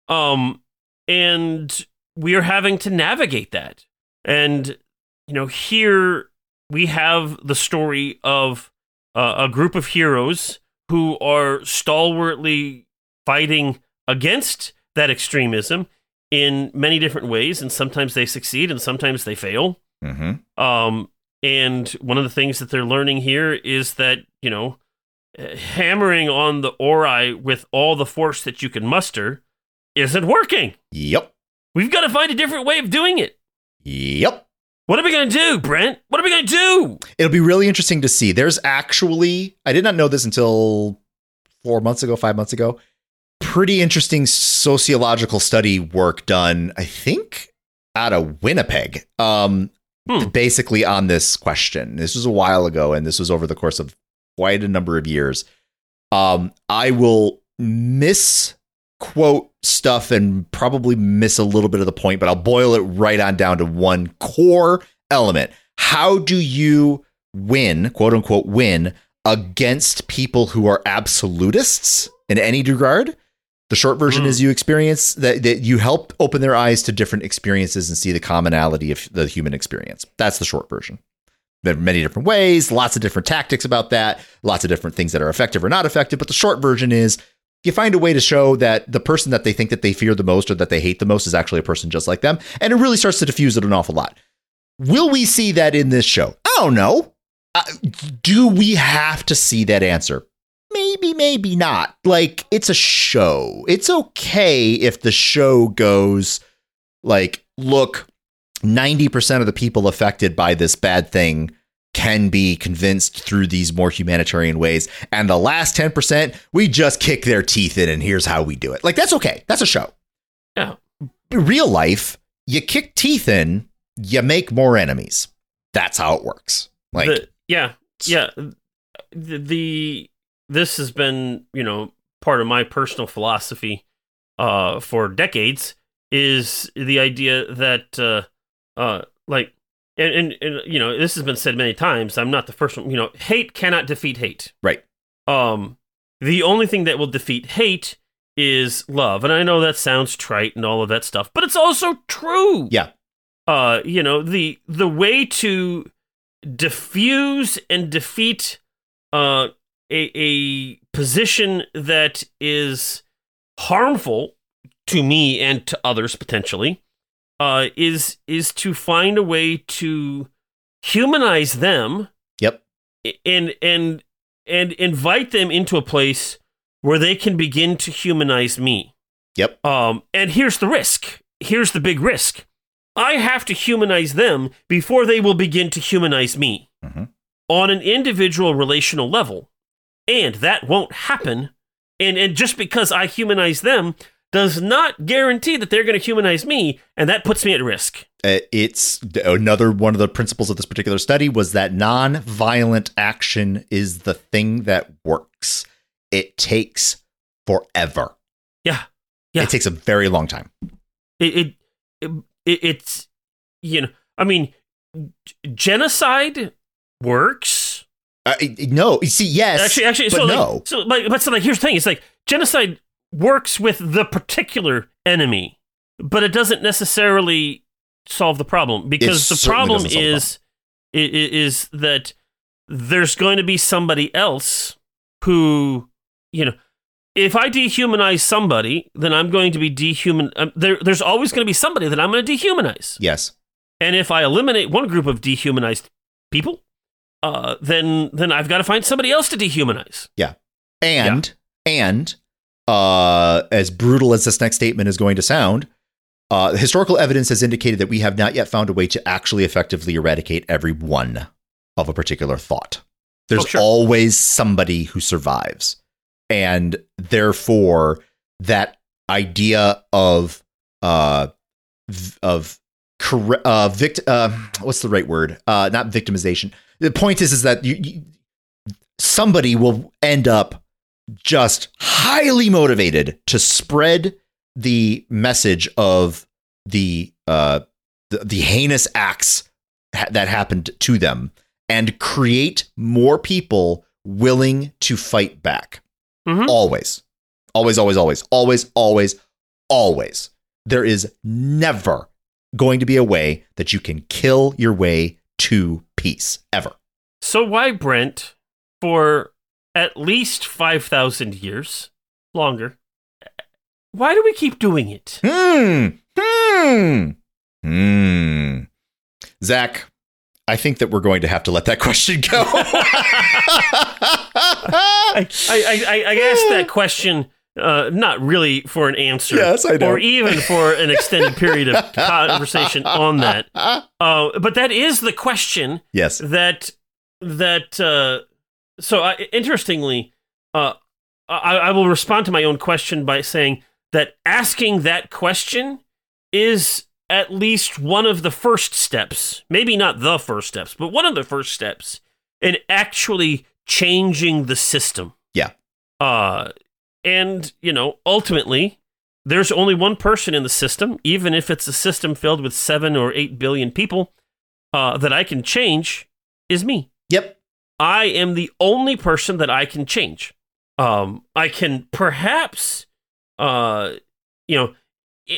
Um, and we are having to navigate that. And you know, here we have the story of uh, a group of heroes who are stalwartly fighting against that extremism in many different ways, and sometimes they succeed and sometimes they fail. Mm-hmm. Um, and one of the things that they're learning here is that you know, hammering on the ori with all the force that you can muster isn't working. Yep. We've got to find a different way of doing it. Yep. What are we going to do, Brent? What are we going to do? It'll be really interesting to see. There's actually, I did not know this until four months ago, five months ago. Pretty interesting sociological study work done, I think, out of Winnipeg. Um, Hmm. basically on this question. This was a while ago, and this was over the course of quite a number of years. Um, I will misquote stuff and probably miss a little bit of the point, but I'll boil it right on down to one core element. How do you win, quote unquote, win against people who are absolutists in any regard? The short version Mm. is you experience that, that you help open their eyes to different experiences and see the commonality of the human experience. That's the short version. There are many different ways, lots of different tactics about that, lots of different things that are effective or not effective. But the short version is you find a way to show that the person that they think that they fear the most or that they hate the most is actually a person just like them. And it really starts to diffuse it an awful lot. Will we see that in this show? I don't know. Uh, do we have to see that answer? Maybe, maybe not. Like, it's a show. It's okay if the show goes, like, look, 90% of the people affected by this bad thing can be convinced through these more humanitarian ways. And the last 10%, we just kick their teeth in, and here's how we do it. Like, that's okay. That's a show. Yeah. Real life, you kick teeth in, you make more enemies. That's how it works. Like, the, yeah, yeah. The, the this has been you know part of my personal philosophy uh, for decades is the idea that uh, uh, like and, and and you know this has been said many times. I'm not the first one. You know, hate cannot defeat hate. right. Um, the only thing that will defeat hate is love, and I know that sounds trite and all of that stuff, but it's also true Yeah. uh you know the the way to diffuse and defeat uh a, a position that is harmful to me and to others potentially uh is is to find a way to humanize them Yep. and and and invite them into a place where they can begin to humanize me Yep. um, and here's the risk. Here's the big risk. I have to humanize them before they will begin to humanize me Mhm. on an individual relational level. And that won't happen. And, and just because I humanize them does not guarantee that they're going to humanize me. And that puts me at risk. Uh, It's another one of the principles of this particular study was that non-violent action is the thing that works. It takes forever. Yeah. Yeah. It takes a very long time. It, it, it it's you know I mean genocide works. Uh, no, you see, yes, actually, actually, but so like, no. so like, but so like, here's the thing: it's like genocide works with the particular enemy, but it doesn't necessarily solve the problem because the problem the is i- i- is that there's going to be somebody else who you know. If I dehumanize somebody, then I'm going to be dehuman. Um, there, there's always going to be somebody that I'm going to dehumanize. yes, And if I eliminate one group of dehumanized people, uh, then then I've got to find somebody else to dehumanize. Yeah. And and uh, as brutal as this next statement is going to sound, uh, historical evidence has indicated that we have not yet found a way to actually effectively eradicate every one of a particular thought. There's Oh, sure. always somebody who survives, and therefore that idea of uh of uh, vict- uh what's the right word uh not victimization the point is is that you, you somebody will end up just highly motivated to spread the message of the uh the, the heinous acts ha- that happened to them and create more people willing to fight back. Mhm. always. Always always always. Always always always. There is never going to be a way that you can kill your way to peace ever. So why Brent for at least five thousand years longer? Why do we keep doing it? Hmm. Hmm. Hmm. Zach, I think that we're going to have to let that question go. I, I, I, I asked that question uh, not really for an answer, Yes, or even for an extended period of conversation on that. Uh, but that is the question yes. that that uh so I, interestingly uh I, I will respond to my own question by saying that asking that question is at least one of the first steps maybe not the first steps but one of the first steps in actually changing the system Yeah. uh and you know ultimately there's only one person in the system even if it's a system filled with 7 or 8 billion people uh that I can change is me. I am the only person that I can change. Um, I can perhaps, uh, you know,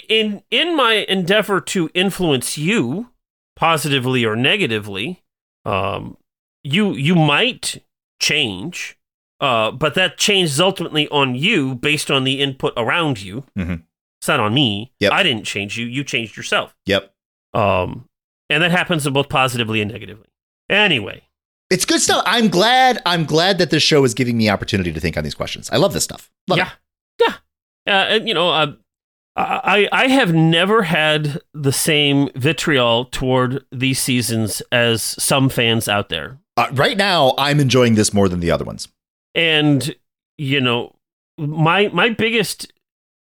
in in my endeavor to influence you positively or negatively, um, you you might change, uh, but that change is ultimately on you based on the input around you. Mhm. It's not on me. Yep. I didn't change you. You changed yourself. Yep. Um, and that happens both positively and negatively. Anyway. It's good stuff. I'm glad. I'm glad that this show is giving me opportunity to think on these questions. I love this stuff. Love yeah, it. yeah. Uh, and, you know, uh, I I have never had the same vitriol toward these seasons as some fans out there, Uh, right now, I'm enjoying this more than the other ones. and you know, my my biggest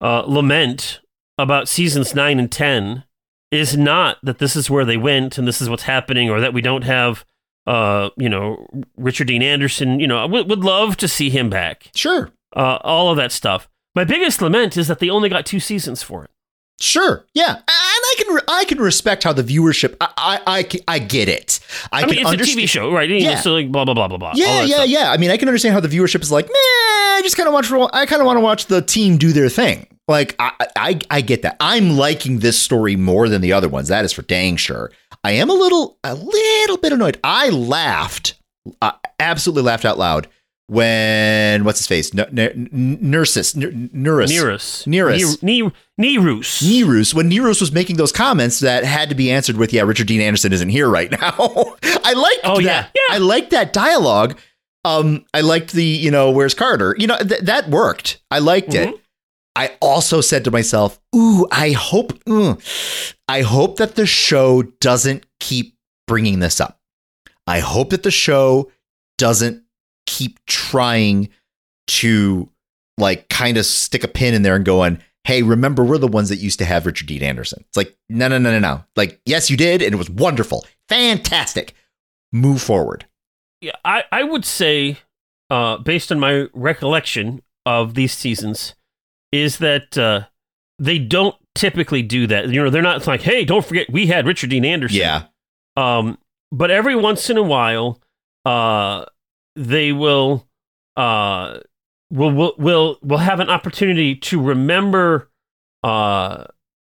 uh, lament about seasons nine and ten is not that this is where they went and this is what's happening, or that we don't have. Uh, you know, Richard Dean Anderson. You know, I would would love to see him back. Sure. uh, all of that stuff. My biggest lament is that they only got two seasons for it. Sure. Yeah. And I can re- I can respect how the viewership. I I I, I get it. I, I, can mean, it's understand. a TV show, right? Yeah. so like blah blah blah blah blah. Yeah, yeah, stuff. yeah. I mean, I can understand how the viewership is like, nah, I just kind of watch. I kind of want to watch the team do their thing. Like, I, I, I get that. I'm liking this story more than the other ones. That is for dang sure. I am a little, a little bit annoyed. I laughed, uh, absolutely laughed out loud when what's his face, N- N- N- Nursis, N- Nurus, Nerus. Nerus. Ne- Ne- Nerus. Nerus, when Nerus was making those comments that had to be answered with, "Yeah, Richard Dean Anderson isn't here right now." I liked Oh, that. yeah. Yeah. I liked that dialogue. Um, I liked the, you know, where's Carter? You know, th- that worked. I liked Mhm. it. I also said to myself, "Ooh, I hope, mm, I hope that the show doesn't keep bringing this up. I hope that the show doesn't keep trying to like kind of stick a pin in there and going." Hey, remember we're the ones that used to have Richard Dean Anderson. It's like, no, no, no, no, no. Like, yes, you did, and it was wonderful, fantastic. Move forward. Yeah, I, I would say, uh, based on my recollection of these seasons, is that uh, they don't typically do that. You know, they're not like, hey, don't forget we had Richard Dean Anderson. Yeah, Um, but every once in a while, uh, they will, uh, will will will will have an opportunity to remember, uh,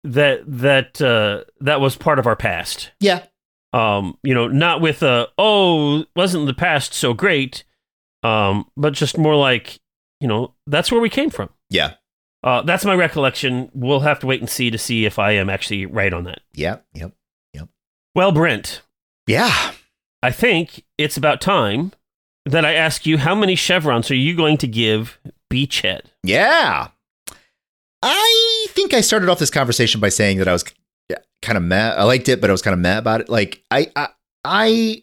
that that uh, that was part of our past. yeah, Um, you know, not with a oh, wasn't the past so great, um, but just more like, you know, that's where we came from. yeah, Uh, that's my recollection. We'll have to wait and see to see if I am actually right on that. yeah, yep, yep. Well, Brent, yeah. I think it's about time that I ask you how many chevrons are you going to give Beachhead? Yeah. I think I started off this conversation by saying that I was kind of mad. I liked it, but I was kind of mad about it. Like I, I, I,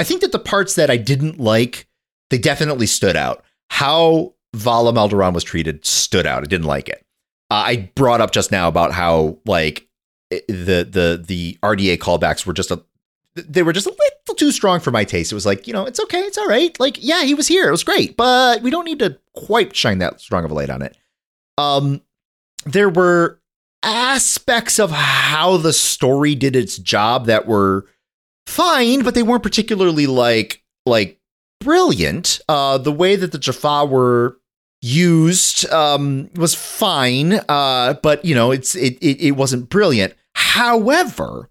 I think that the parts that I didn't like, they definitely stood out. How Vala Mal Doran was treated stood out. I didn't like it. Uh, I brought up just now about how like the the the RDA callbacks were just a they were just a little too strong for my taste. It was like, you know, it's okay, it's all right. Like, yeah, he was here. It was great, but we don't need to quite shine that strong of a light on it. Um there were aspects of how the story did its job that were fine, but they weren't particularly like like brilliant. Uh the way that the Jaffa were used um was fine, uh but you know, it's it it, it wasn't brilliant. However,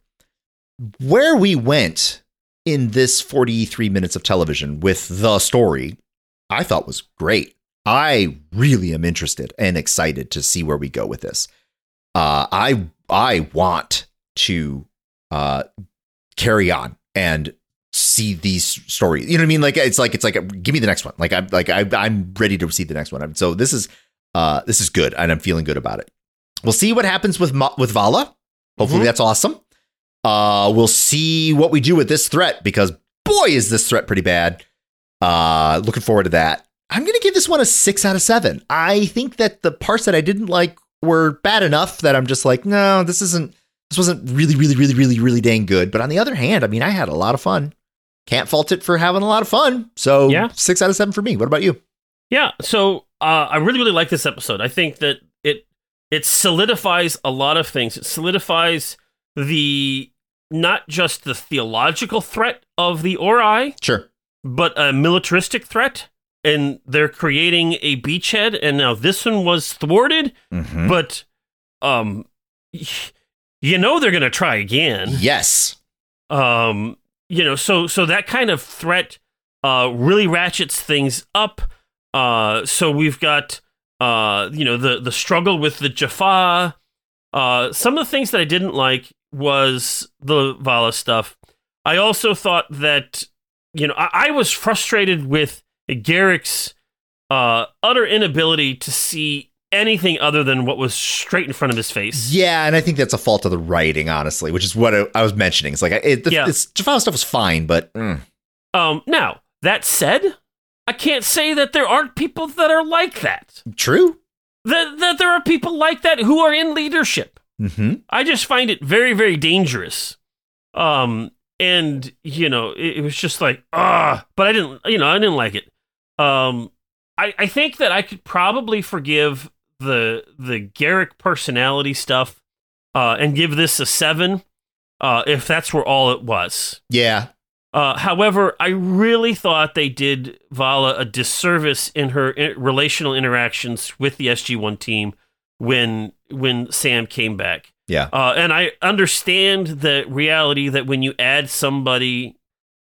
where we went in this 43 minutes of television with the story, I thought was great. I really am interested and excited to see where we go with this. Uh, I I want to uh, carry on and see these stories. You know what I mean? Like it's like it's like give me the next one. Like I'm like I, I'm ready to see the next one. So this is uh, this is good, and I'm feeling good about it. We'll see what happens with Ma- with Vala. Hopefully Mhm. that's awesome. Uh, we'll see what we do with this threat because boy is this threat pretty bad. Uh, looking forward to that. I'm gonna give this one a six out of seven. I think that the parts that I didn't like were bad enough that I'm just like, no, this isn't. This wasn't really, really, really, really, really dang good. But on the other hand, I mean, I had a lot of fun. Can't fault it for having a lot of fun. So Yeah. six out of seven for me. What about you? Yeah, so uh, I really, really like this episode. I think that it it solidifies a lot of things. It solidifies the not just the theological threat of the Ori, Sure. but a militaristic threat. And they're creating a beachhead, and now this one was thwarted. Mm-hmm. But, um, you know they're gonna try again. Yes. um you know so so that kind of threat uh really ratchets things up. Uh so we've got uh you know the the struggle with the jaffa. Uh some of the things that i didn't like was the vala stuff. I also thought that you know i, I was frustrated with Gerak's uh utter inability to see anything other than what was straight in front of his face Yeah, and I think that's a fault of the writing, honestly, which is what I, I was mentioning. It's like it, the, Yeah. Jaffa stuff was fine, but mm, Um, now, that said, I can't say that there aren't people that are like that. true. That, that there are people like that who are in leadership. Mm-hmm. I just find it very, very dangerous. Um, and you know, it, it was just like, ah, but I didn't, you know, I didn't like it. Um, I, I think that I could probably forgive the the Gerak personality stuff, uh, and give this a seven, uh, if that's where all it was. Yeah. Uh, however, I really thought they did Vala a disservice in her i- relational interactions with the SG1 team when when Sam came back. Yeah. Uh, and I understand the reality that when you add somebody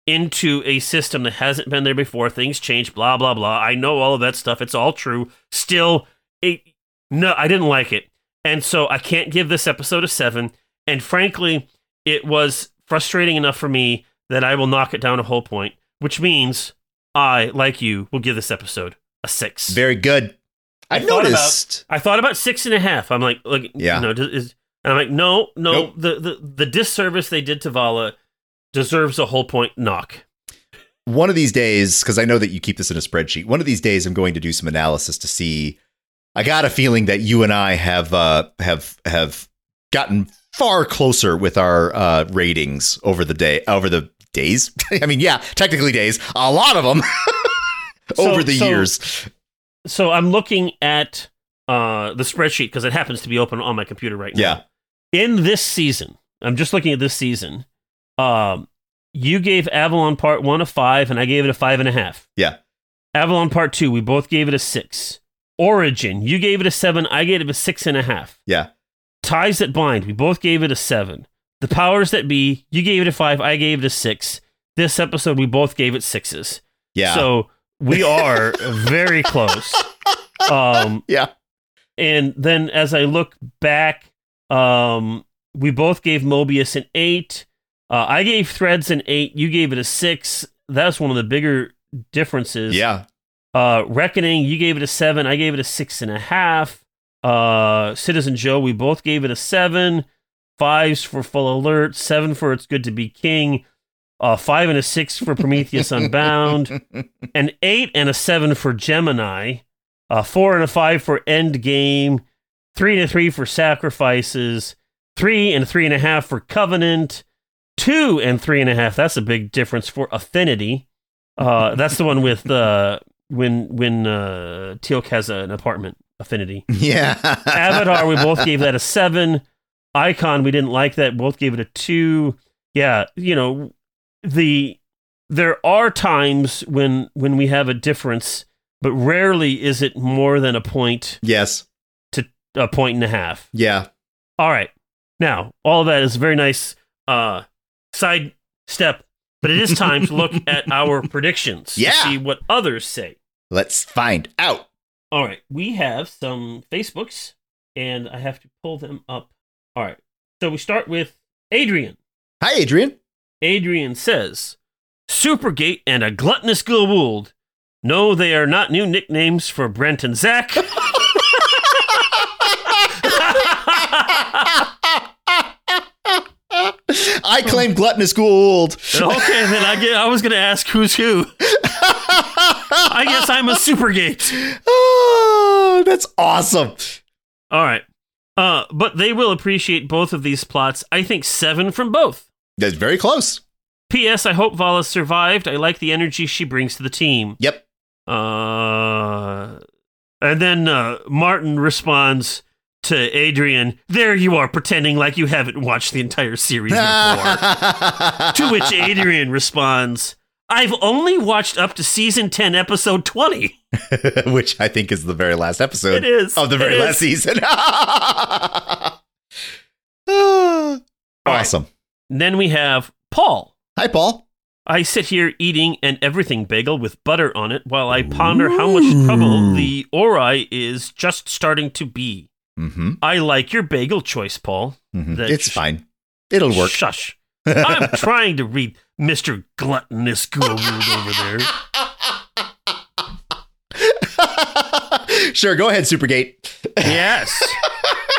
into a system that hasn't been there before, things change. Blah blah blah. I know all of that stuff. It's all true. Still, it, no, I didn't like it, and so I can't give this episode a seven. And frankly, it was frustrating enough for me that I will knock it down a whole point, which means I, like you, will give this episode a six. Very good. I, thought about- noticed. I thought about six and a half. I'm like, like, Yeah. you know, is, and I'm like, no, no, Nope. the, the the disservice they did to Vala deserves a whole point knock. one of these days, because I know that you keep this in a spreadsheet, one of these days I'm going to do some analysis to see. I got a feeling that you and I have uh, have have gotten far closer with our uh, ratings over the day over the days. I mean, yeah, technically days, a lot of them So- over the so- years. So I'm looking at uh, the spreadsheet because it happens to be open on my computer right now. Yeah, in this season, I'm just looking at this season. Um, you gave Avalon Part One a five, and I gave it a five and a half. Yeah. Avalon Part Two, we both gave it a six. Origin, you gave it a seven, I gave it a six and a half. yeah, Ties that bind, we both gave it a seven. The powers that be, you gave it a five, I gave it a six. This episode, we both gave it sixes. yeah, So we are very close. Um, yeah. and then as I look back, um, we both gave Mobius an eight. Uh, I gave Threads an eight. You gave it a six. That's one of the bigger differences. Yeah, Uh, Reckoning, you gave it a seven. I gave it a six and a half. Uh, Citizen Joe, we both gave it a seven. Fives for Full Alert. Seven for It's Good to Be King. Uh, five and a six for Prometheus Unbound. An eight and a seven for Gemini. A four and a five for Endgame. Three and a three for Sacrifices. Three and three and a half for Covenant. Two and three and a half. That's a big difference for Affinity. Uh, that's the one with uh, when when uh, Teal'c has an apartment. Affinity. yeah. Avatar, we both gave that a seven. Icon, we didn't like that. Both gave it a two. Yeah, you know, the there are times when when we have a difference, but rarely is it more than a point yes. to a point and a half. Yeah. All right. Now, all of that is a very nice uh side step, but it is time to look at our predictions Yeah. see what others say. Let's find out. All right, we have some Facebooks, and I have to pull them up. All right, so we start with Adrian. Hi, Adrian. Adrian says, Supergate and a gluttonous Goa'uld. No, they are not new nicknames for Brent and Zach. I claim gluttonous Goa'uld. okay, then I, get, I was going to ask who's who. I guess I'm a Supergate. oh, that's awesome. All right. Uh, but they will appreciate both of these plots. I think seven from both. That's very close. P.S. I hope Vala survived. I like the energy she brings to the team. Yep. Uh, and then uh, Martin responds to Adrian, There you are, pretending like you haven't watched the entire series before. to which Adrian responds, I've only watched up to season 10, episode 20. Which I think is the very last episode It is. of the very It last is. season. right. awesome. Then we have Paul. Hi, Paul. I sit here eating an everything bagel with butter on it while I ponder how much trouble the Ori is just starting to be. Mm-hmm. I like your bagel choice, Paul. That It's sh- fine. It'll work. Shush. I'm trying to read Mr. Gluttonous Goa'uld over there. sure, go ahead, Supergate. Yes.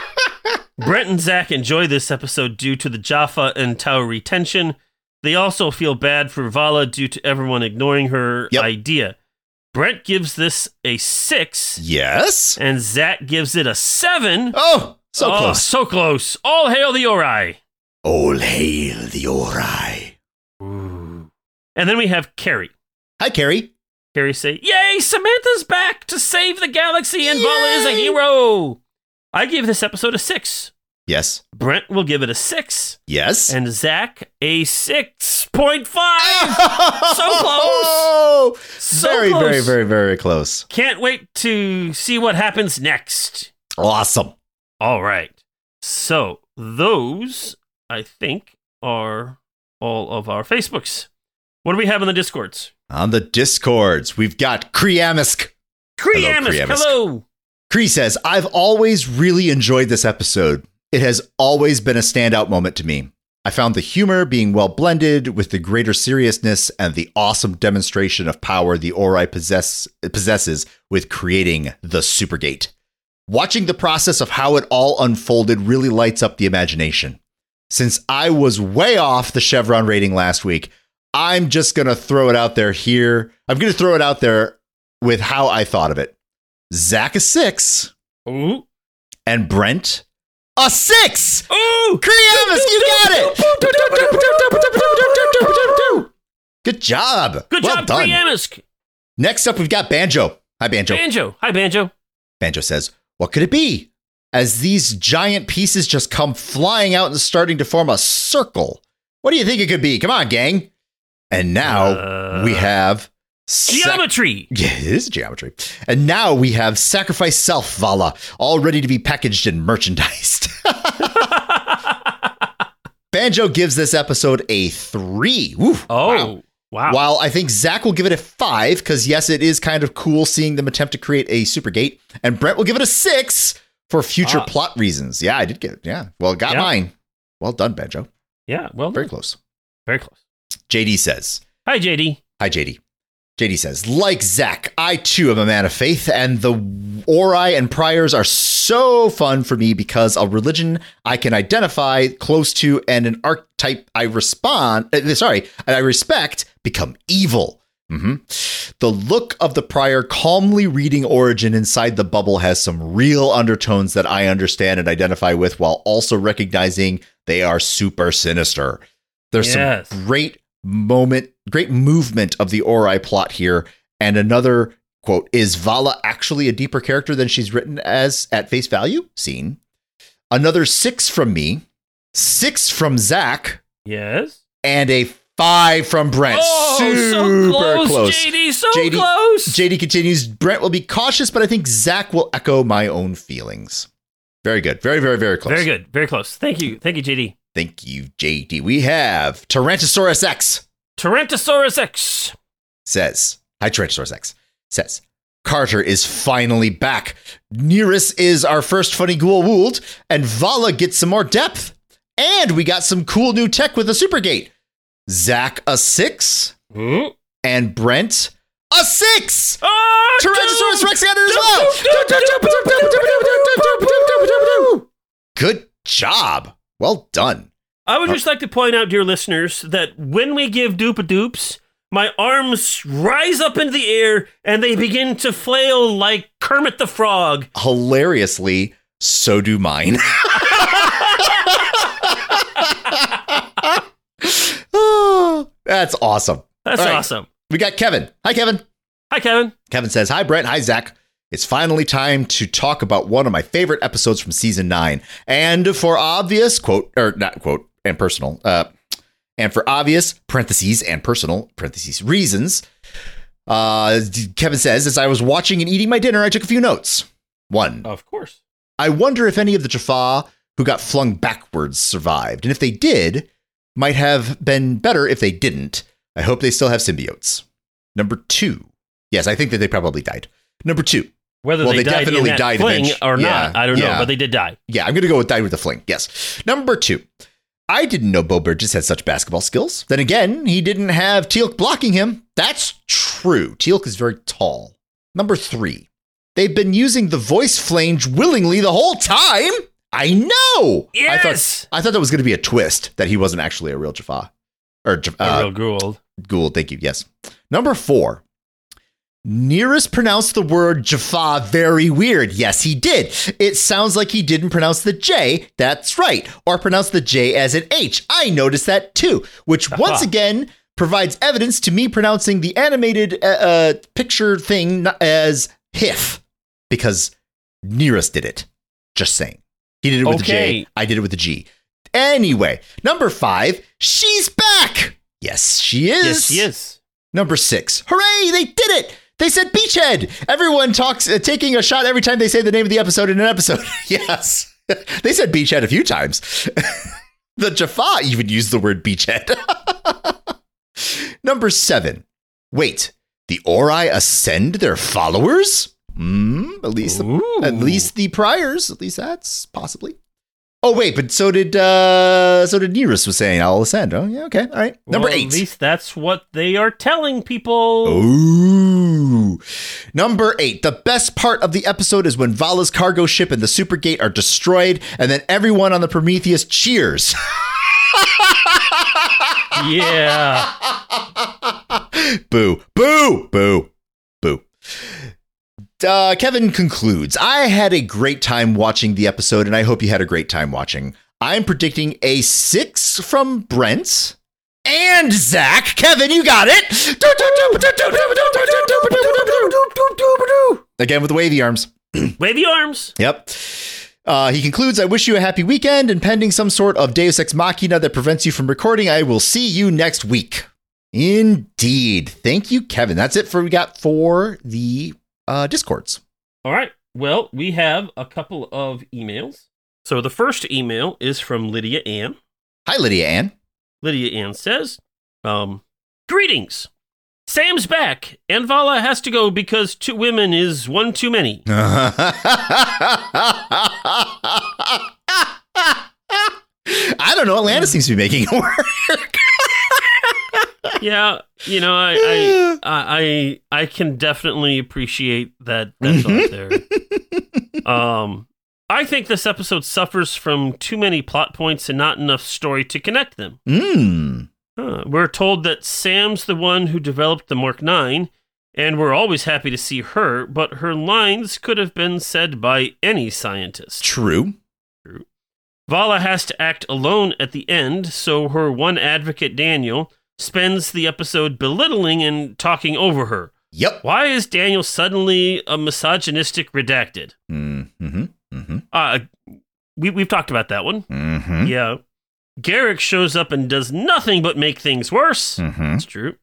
Brent and Zach enjoy this episode due to the Jaffa and Tauri tension. They also feel bad for Vala due to everyone ignoring her Yep. idea. Brent gives this a six, Yes. and Zach gives it a seven. Oh, so Oh, close. So close. All hail the Ori. All hail the Ori. Ooh. And then we have Carrie. Hi, Carrie. Carrie say, Yay, Samantha's back to save the galaxy and Vala is a hero. I give this episode a six. Yes. Brent will give it a six. Yes. And Zach a 6.5. So Oh, So very, close. very, very, very close. Can't wait to see what happens next. Awesome. All right. So, those, I think, are all of our Facebooks. What do we have in the Discords? On the Discords, we've got Kriamisk. Kriamisk, Kriamisk. hello. Cree says, I've always really enjoyed this episode. It has always been a standout moment to me. I found the humor being well blended with the greater seriousness and the awesome demonstration of power the Ori possess, possesses with creating the Supergate. Watching the process of how it all unfolded really lights up the imagination. Since I was way off the Chevron rating last week, I'm just going to throw it out there here. I'm going to throw it out there with how I thought of it. Zach a six Ooh. and Brent a six. Ooh. Kriyamis, you got it. Good job. Good well job, done. Priamisk. Next up, we've got Banjo. Hi, Banjo. Banjo. Hi, Banjo. Banjo says, What could it be? As these giant pieces just come flying out and starting to form a circle. What do you think it could be? Come on, gang. And now Uh, we have sac- Geometry. Yeah, it is geometry. And now we have Sacrifice Self Vala, all ready to be packaged and merchandised. Banjo gives this episode a three. Woo, oh, wow. wow. While I think Zach will give it a five, because yes, it is kind of cool seeing them attempt to create a super gate. And Brent will give it a six for future Ah. plot reasons. Yeah, I did get it. Yeah. Well, got Yeah. mine. Well done, Banjo. Yeah, well Very done. close. Very close. JD says, Hi, JD. Hi, JD. JD says, like Zach, I too am a man of faith, and the Ori and Priors are so fun for me because a religion I can identify close to and an archetype I respond, uh, sorry, and I respect become evil. hmm The look of the prior calmly reading origin inside the bubble has some real undertones that I understand and identify with while also recognizing they are super sinister. There's Yes. some great moment, great movement of the Ori plot here. And another quote is Vala actually a deeper character than she's written as at face value? Scene. Another six from me, six from Zach, Yes. and a five from Brent. Oh, Super so close, close. JD. So JD close. JD continues, Brent will be cautious, but I think Zach will echo my own feelings. Very good. Very, very, very close. Very good. Very close. Thank you. Thank you, JD. Thank you, JD. We have Tyrannosaurus X Tyrannosaurus X. says, Hi, Tyrannosaurus X says, Carter is finally back. Nerus is our first funny Goa'uld, and Vala gets some more depth. And we got some cool new tech with the Supergate. Zach a six, Hmm? and Brent a six. Ah, Tyrannosaurus. Rex got it as well. Good job. Well done. I would just like to point out, dear listeners, that when we give dupa doops, my arms rise up into the air and they begin to flail like Kermit the Frog. Hilariously, so do mine. Oh, That's awesome. That's right. awesome. We got Kevin. Hi, Kevin. Hi, Kevin. Kevin says, Hi, Brent. Hi, Zach. It's finally time to talk about one of my favorite episodes from season nine. And for obvious, quote, or not quote, and personal, uh, and for obvious parentheses and personal parentheses reasons, uh, Kevin says, as I was watching and eating my dinner, I took a few notes. One, Of course. I wonder if any of the Jaffa who got flung backwards survived. And if they did, might have been better if they didn't. I hope they still have symbiotes. Number two. Yes, I think that they probably died. Number two. Whether Well, they, they definitely died fling eventu- or Yeah, not, I don't know, but they did die. Yeah, I'm going to go with died with the fling. Yes. Number two. I didn't know Beau Bridges had such basketball skills. Then again, he didn't have Teal'c blocking him. That's true. Teal'c is very tall. Number three. They've been using the voice flange willingly the whole time. I know. I thought Yes! I thought that was going to be a twist that he wasn't actually a real Jaffa or Jaf- A uh, real Goa'uld. Goa'uld. Thank you. Yes. Number four. Nerus pronounced the word Jaffa very weird. Yes, he did. It sounds like he didn't pronounce the J. That's right. Or pronounce the J as an H. I noticed that too, which once again provides evidence to me pronouncing the animated uh, uh, picture thing as HIF because Nerus did it. Just saying. He did it with the J. I did it with the G. Anyway, number five, she's back. Yes, she is. Yes, he is. Number six, hooray, they did it. They said beachhead. Everyone talks, uh, taking a shot every time they say the name of the episode in an episode. yes. they said beachhead a few times. the Jaffa even used the word beachhead. Number seven, wait, the Ori ascend their followers? Hmm, at least the at least the priors. At least that's possibly. Oh wait, but so did uh so did Nerus was saying I'll ascend. Oh yeah, okay. All right. Number Well, eight. At least that's what they are telling people. Ooh. Number eight. The best part of the episode is when Vala's cargo ship and the Supergate are destroyed, and then everyone on the Prometheus cheers. Yeah. boo, boo, boo, boo. Uh, Kevin concludes I had a great time watching the episode, and I hope you had a great time watching. I'm predicting a six from Brent and Zach. Kevin, you got it. Again with the wavy arms. wavy arms. Yep. Uh, he concludes, I wish you a happy weekend, and pending some sort of Deus Ex Machina that prevents you from recording, I will see you next week. Indeed. Thank you, Kevin. That's it for we got for the uh, Discords. All right. Well, we have a couple of emails. So the first email is from Lydia Ann. Hi, Lydia Ann. Lydia Ann says, um, Greetings. Sam's back, and Vala has to go because two women is one too many. I don't know. Atlantis seems to be making it work. Yeah, you know, I, I, I, I can definitely appreciate that. That's out there. Um, I think this episode suffers from too many plot points and not enough story to connect them. Mm. Huh. We're told that Sam's the one who developed the Mark 9, and we're always happy to see her, but her lines could have been said by any scientist. True. Vala has to act alone at the end, so her one advocate, Daniel, spends the episode belittling and talking over her. Yep. Why is Daniel suddenly a misogynistic redacted? Mm-hmm. Mm-hmm. Uh, we, we've talked about that one. Mm-hmm. Yeah. Gerak shows up and does nothing but make things worse. Mm-hmm. That's true.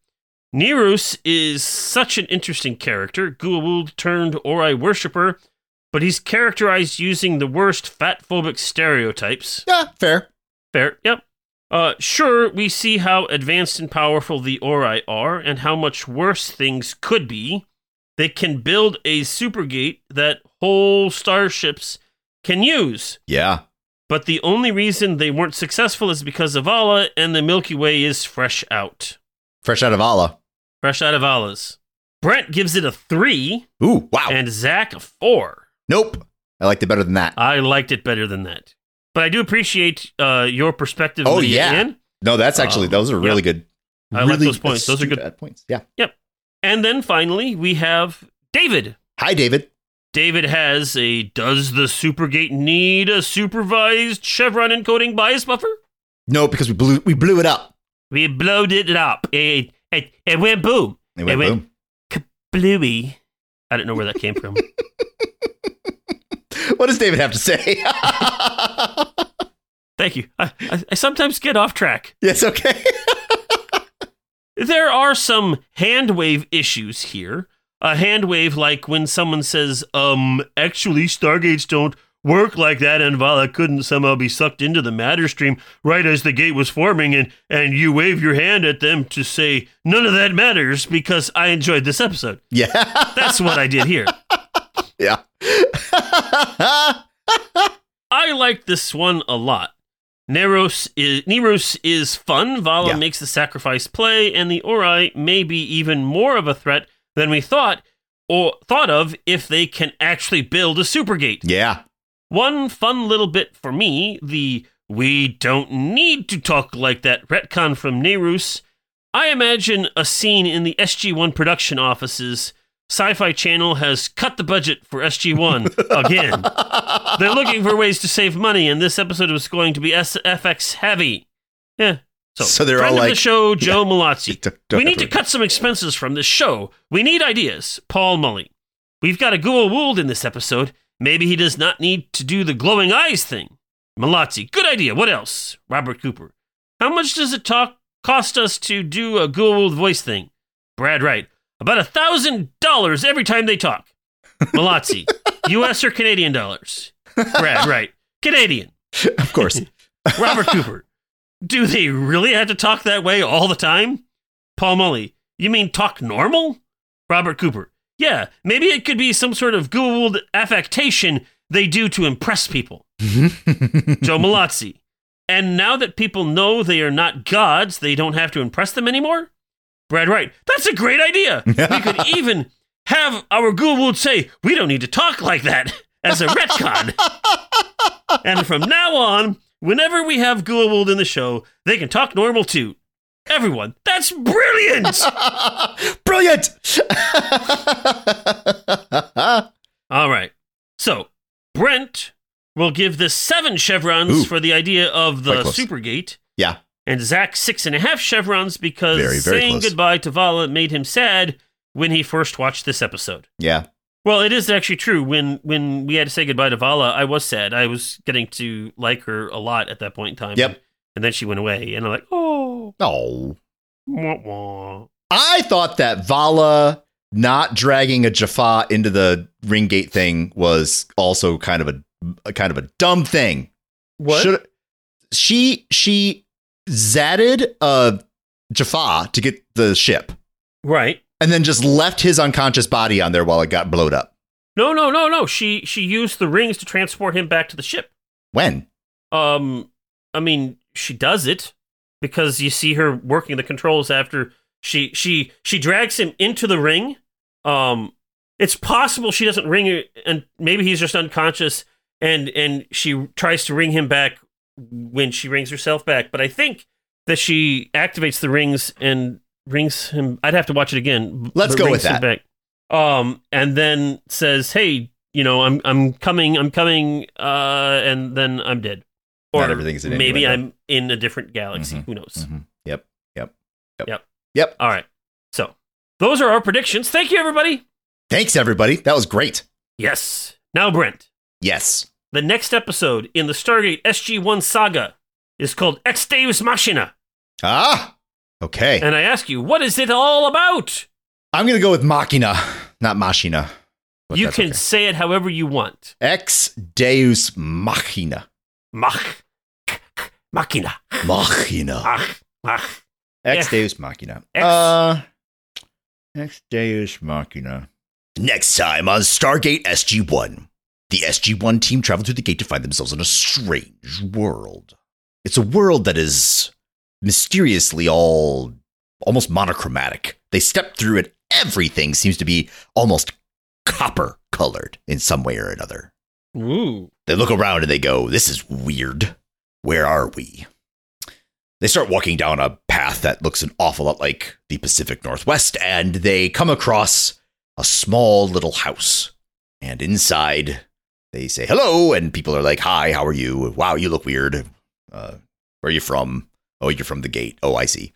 Nerus is such an interesting character, Goa'uld turned Ori worshipper, but he's characterized using the worst fat-phobic stereotypes. Yeah, fair. Fair, yep. Uh, sure, we see how advanced and powerful the Ori are and how much worse things could be. They can build a supergate that whole starships can use. Yeah. But the only reason they weren't successful is because of Vala, and the Milky Way is fresh out. Fresh out of Vala. Fresh out of Vala's. Brent gives it a three, Ooh, wow. and Zach a four. nope. I liked it better than that. I liked it better than that. But I do appreciate uh, your perspective. Oh, yeah. Ann. No, that's actually Um, those are really yeah. good. I like those points. Those are good. points. Yeah. Yep. And then finally, we have David. Hi, David. David has a Does the Supergate need a supervised Chevron encoding bias buffer? No, because we blew we blew it up. We blowed it up. It, it, it went boom. It went It went- boom. Bluey. I don't know where that came from. What does David have to say? Thank you. I, I, I sometimes get off track. yes, okay. There are some hand wave issues here. A hand wave like when someone says, um, actually, Stargates don't work like that, and Vala couldn't somehow be sucked into the matter stream right as the gate was forming, and, and you wave your hand at them to say, none of that matters because I enjoyed this episode. yeah. That's what I did here. Yeah. I like this one a lot. Nerus is Nerus is fun. Vala Yeah. makes the sacrifice play, and the Ori may be even more of a threat than we thought or thought of if they can actually build a supergate. yeah. One fun little bit for me, the we don't need to talk like that retcon from Nerus. I imagine a scene in the SG1 production offices. Sci-Fi Channel has cut the budget for SG1 again. They're looking for ways to save money, and this episode was going to be SFX heavy. Yeah. So, So they're friend all of the show, Joe Mallozzi. Don't- don't we need to cut some expenses from this show. We need ideas. Paul Mullie. We've got a Goa'uld in this episode. Maybe he does not need to do the glowing eyes thing. Mallozzi. Good idea. What else? Robert Cooper. How much does it talk cost us to do a Goa'uld voice thing? Brad Wright. About a thousand dollars every time they talk. Mallozzi. U.S. or Canadian dollars? Brad Wright. Canadian. Of course. Robert Cooper. Do they really have to talk that way all the time? Paul Mullie. You mean talk normal? Robert Cooper. Yeah, maybe it could be some sort of Goa'uld affectation they do to impress people. Joe Mallozzi. And now that people know they are not gods, they don't have to impress them anymore? Brad Wright. That's a great idea. We could even have our Goa'uld say, we don't need to talk like that as a retcon. and from now on, whenever we have Goa'uld in the show, they can talk normal too. Everyone, that's brilliant. Brilliant. All right. So, Brent will give this seven chevrons Ooh. for the idea of the. Supergate, yeah. And Zach six and a half chevrons because Very, very saying close. goodbye to Vala made him sad when he first watched this episode. Yeah. Well, it is actually true. When when we had to say goodbye to Vala, I was sad. I was getting to like her a lot at that point in time. Yep. And then she went away, and I'm like, oh, Oh. wah, wah. I thought that Vala not dragging a Jaffa into the ring gate thing was also kind of a, a kind of a dumb thing. what? Should she she zatted a Jaffa to get the ship right. and then just left his unconscious body on there while it got blowed up. No, no, no, no. She she used the rings to transport him back to the ship. When? Um, I mean, she does it because you see her working the controls after she she she drags him into the ring. Um, it's possible she doesn't ring it, and maybe he's just unconscious, and and she tries to ring him back when she rings herself back. But I think that she activates the rings and rings him. I'd have to watch it again. Let's go with that. Back. Um, and then says, "Hey, you know, I'm I'm coming, I'm coming," uh, and then I'm dead. Not everything's in maybe. I'm in a different galaxy. Mhm, Who knows? Mhm. Yep. Yep. Yep. Yep. Yep. All right. So those are our predictions. Thank you, everybody. Thanks, everybody. That was great. Yes. Now, Brent, Yes. The next episode in the Stargate SG-1 saga is called Ex Deus Machina, Ah. Okay. and I ask you, what is it all about? I'm gonna go with Machina, not Machina. you can okay. say it however you want. Ex Deus Machina. Mach, Machina, Machina. Mach, Mach. Ex. Deus Machina. Ex- Uh, Ex Deus Machina. Next time on Stargate SG-1. The SG-1 team travel through the gate to find themselves in a strange world. It's a world that is mysteriously all almost monochromatic. They step through it. Everything seems to be almost copper colored in some way or another. Ooh. They look around and they go, This is weird. Where are we? They start walking down a path that looks an awful lot like the Pacific Northwest, and they come across a small little house. And inside, they say hello, and people are like, Hi, how are you? Wow, you look weird. Uh, where are you from? Oh, you're from the gate. Oh, I see.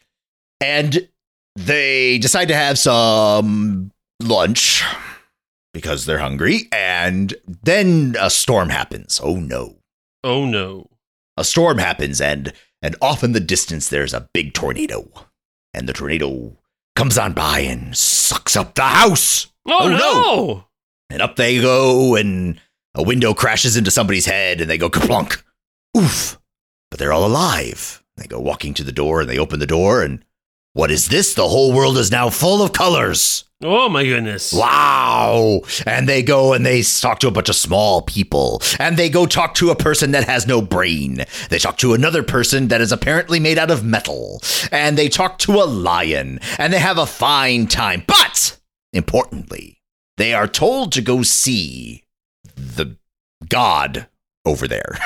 And they decide to have some lunch because they're hungry. And then a storm happens. Oh no. Oh no. A storm happens, and and off in the distance there's a big tornado. And the tornado comes on by and sucks up the house. Oh, Oh, no. no. And up they go, and a window crashes into somebody's head, and they go kaplunk. Oof. But they're all alive. They go walking to the door, and they open the door, and what is this? The whole world is now full of colors. Oh my goodness. Wow. And they go and they talk to a bunch of small people. And they go talk to a person that has no brain. They talk to another person that is apparently made out of metal. And they talk to a lion. And they have a fine time. But importantly, they are told to go see the god over there.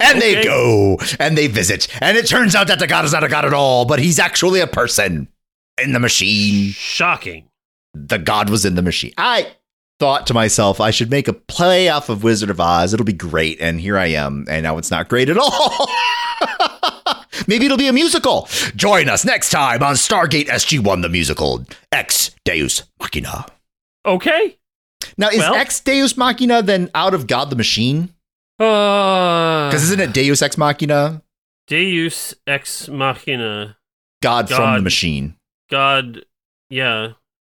and they go and they visit. And it turns out that the god is not a god at all, but he's actually a person in the machine. Shocking. The god was in the machine. I thought to myself, I should make a play off of Wizard of Oz. It'll be great. And here I am. And now it's not great at all. Maybe it'll be a musical. Join us next time on Stargate SG1, the musical, Ex Deus Machina. Okay. Now, is Well- Ex Deus Machina then out of God the Machine? Uh, Because isn't it Deus Ex Machina? Deus ex machina. God, from the machine. God, yeah.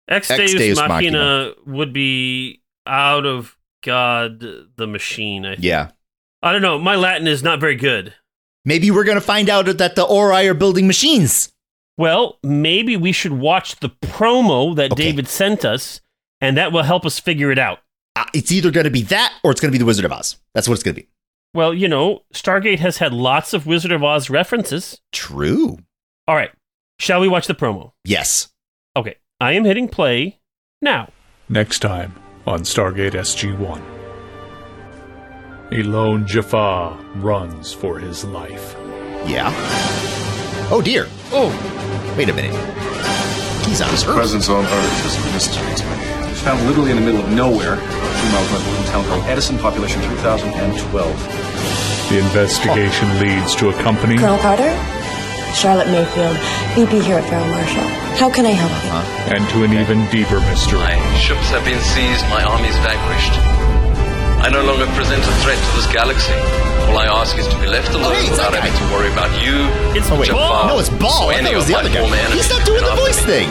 Ex, Ex Deus, Deus machina, would be out of God the machine. I, Yeah. I don't know. My Latin is not very good. Maybe we're going to find out that the Ori are building machines. Well, maybe we should watch the promo that Okay. David sent us, and that will help us figure it out. Uh, it's either going to be that or it's going to be the Wizard of Oz. That's what it's going to be. Well, you know, Stargate has had lots of Wizard of Oz references. True. All right. Shall we watch the promo? Yes. Okay. I am hitting play now. Next time on Stargate SG 1. A lone Jaffa runs for his life. Yeah. Oh dear. Oh, Wait a minute. He's on His Earth. presence on Earth is a mystery to me. It was found literally in the middle of nowhere, two miles north of a little town called Edison, population 3012. The investigation leads to a company Colonel Carter? Charlotte Mayfield, VP here at Farrell Marshall. How can I help you? Uh-huh. and to an even deeper mystery. My ships have been seized, my armies vanquished. I no longer present a threat to this galaxy. All I ask is to be left alone oh, hey, it's without that having to worry about you. It's Oh wait, Ba'al. no, it's Ba'al. or I thought any it was of the other former guy. He's not doing the voice me. thing.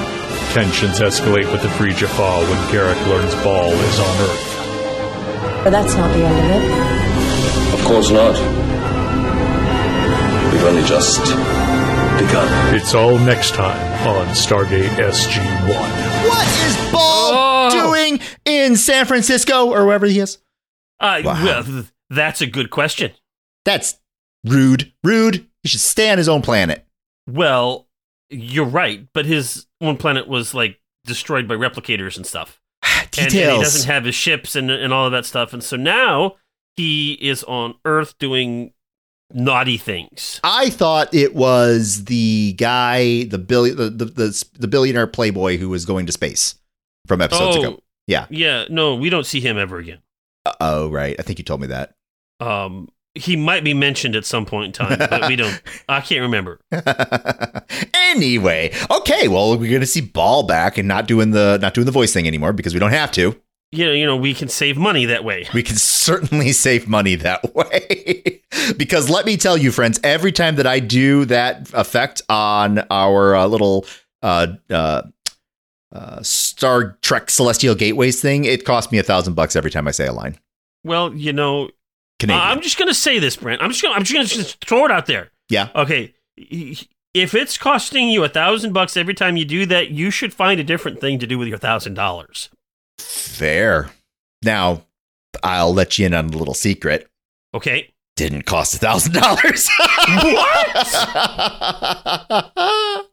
Tensions escalate with the Free Jaffa when Gerak learns Ba'al is on Earth. But that's not the end of it. Of course not. We've only just begun. It's all next time on Stargate SG 1. What is Ba'al Oh. doing in San Francisco or wherever he is? Uh, Wow. well, th- that's a good question. That's rude. Rude. He should stay on his own planet. Well, you're right, but his one planet was like destroyed by replicators and stuff. And, and he doesn't have his ships and, and all of that stuff. And so now he is on Earth doing naughty things. I thought it was the guy, the billion, the, the the the billionaire playboy who was going to space from episodes ago. Yeah. Yeah, no, we don't see him ever again. Oh, right. I think you told me that. Um, he might be mentioned at some point in time, but we don't. I can't remember. anyway, okay. Well, we're gonna see Ba'al back and not doing the not doing the voice thing anymore because we don't have to. You know, you know, we can save money that way. We can certainly save money that way. because let me tell you, friends, every time that I do that effect on our uh, little uh, uh, uh, Star Trek Celestial Gateways thing, it costs me a thousand bucks every time I say a line. Well, you know. I'm just gonna say this, Brent. I'm just gonna, I'm just gonna just throw it out there. yeah. Okay, if it's costing you a thousand bucks every time you do that, you should find a different thing to do with your thousand dollars. Fair. Now, I'll let you in on a little secret. Okay. Didn't cost a thousand dollars. What?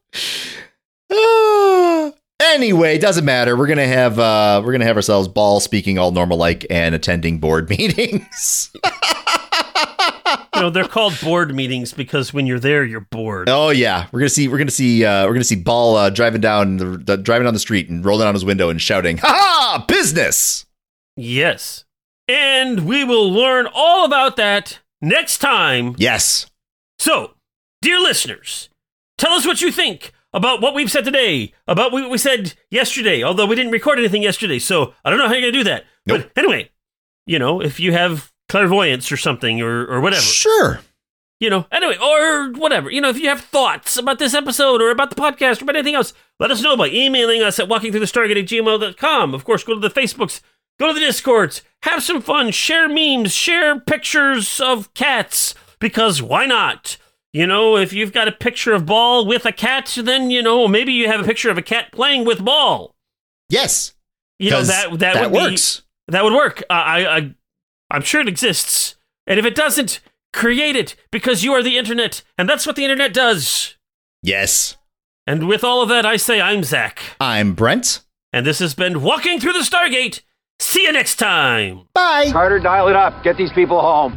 Ah. Anyway, doesn't matter. We're gonna have uh we're gonna have ourselves Ba'al speaking all normal like and attending board meetings. You know, they're called board meetings because when you're there, you're bored. oh yeah, we're gonna see we're gonna see uh we're gonna see Ba'al uh, driving down the, the driving down the street and rolling down his window and shouting, "Ha ha! Business!" Yes. And we will learn all about that next time. Yes. So, dear listeners, tell us what you think about what we've said today, about what we said yesterday, although we didn't record anything yesterday, so I don't know how you're going to do that. Nope. But anyway, you know, if you have clairvoyance or something or, or whatever, Sure. you know, anyway, or whatever, you know, if you have thoughts about this episode or about the podcast or about anything else, let us know by emailing us at walkingthroughthestargate at gmail.com. Of course, go to the Facebooks, go to the Discords, have some fun, share memes, share pictures of cats, because why not? You know, if you've got a picture of Ba'al with a cat, then, you know, maybe you have a picture of a cat playing with Ball. Yes. You know, 'Cause that, that, would works. Be, that would work. Uh, I, I, I'm sure it exists. And if it doesn't, create it because you are the internet, and that's what the internet does. Yes. And with all of that, I say I'm Zach, I'm Brent. and this has been Walking Through the Stargate. See you next time. Bye. Carter, dial it up. Get these people home.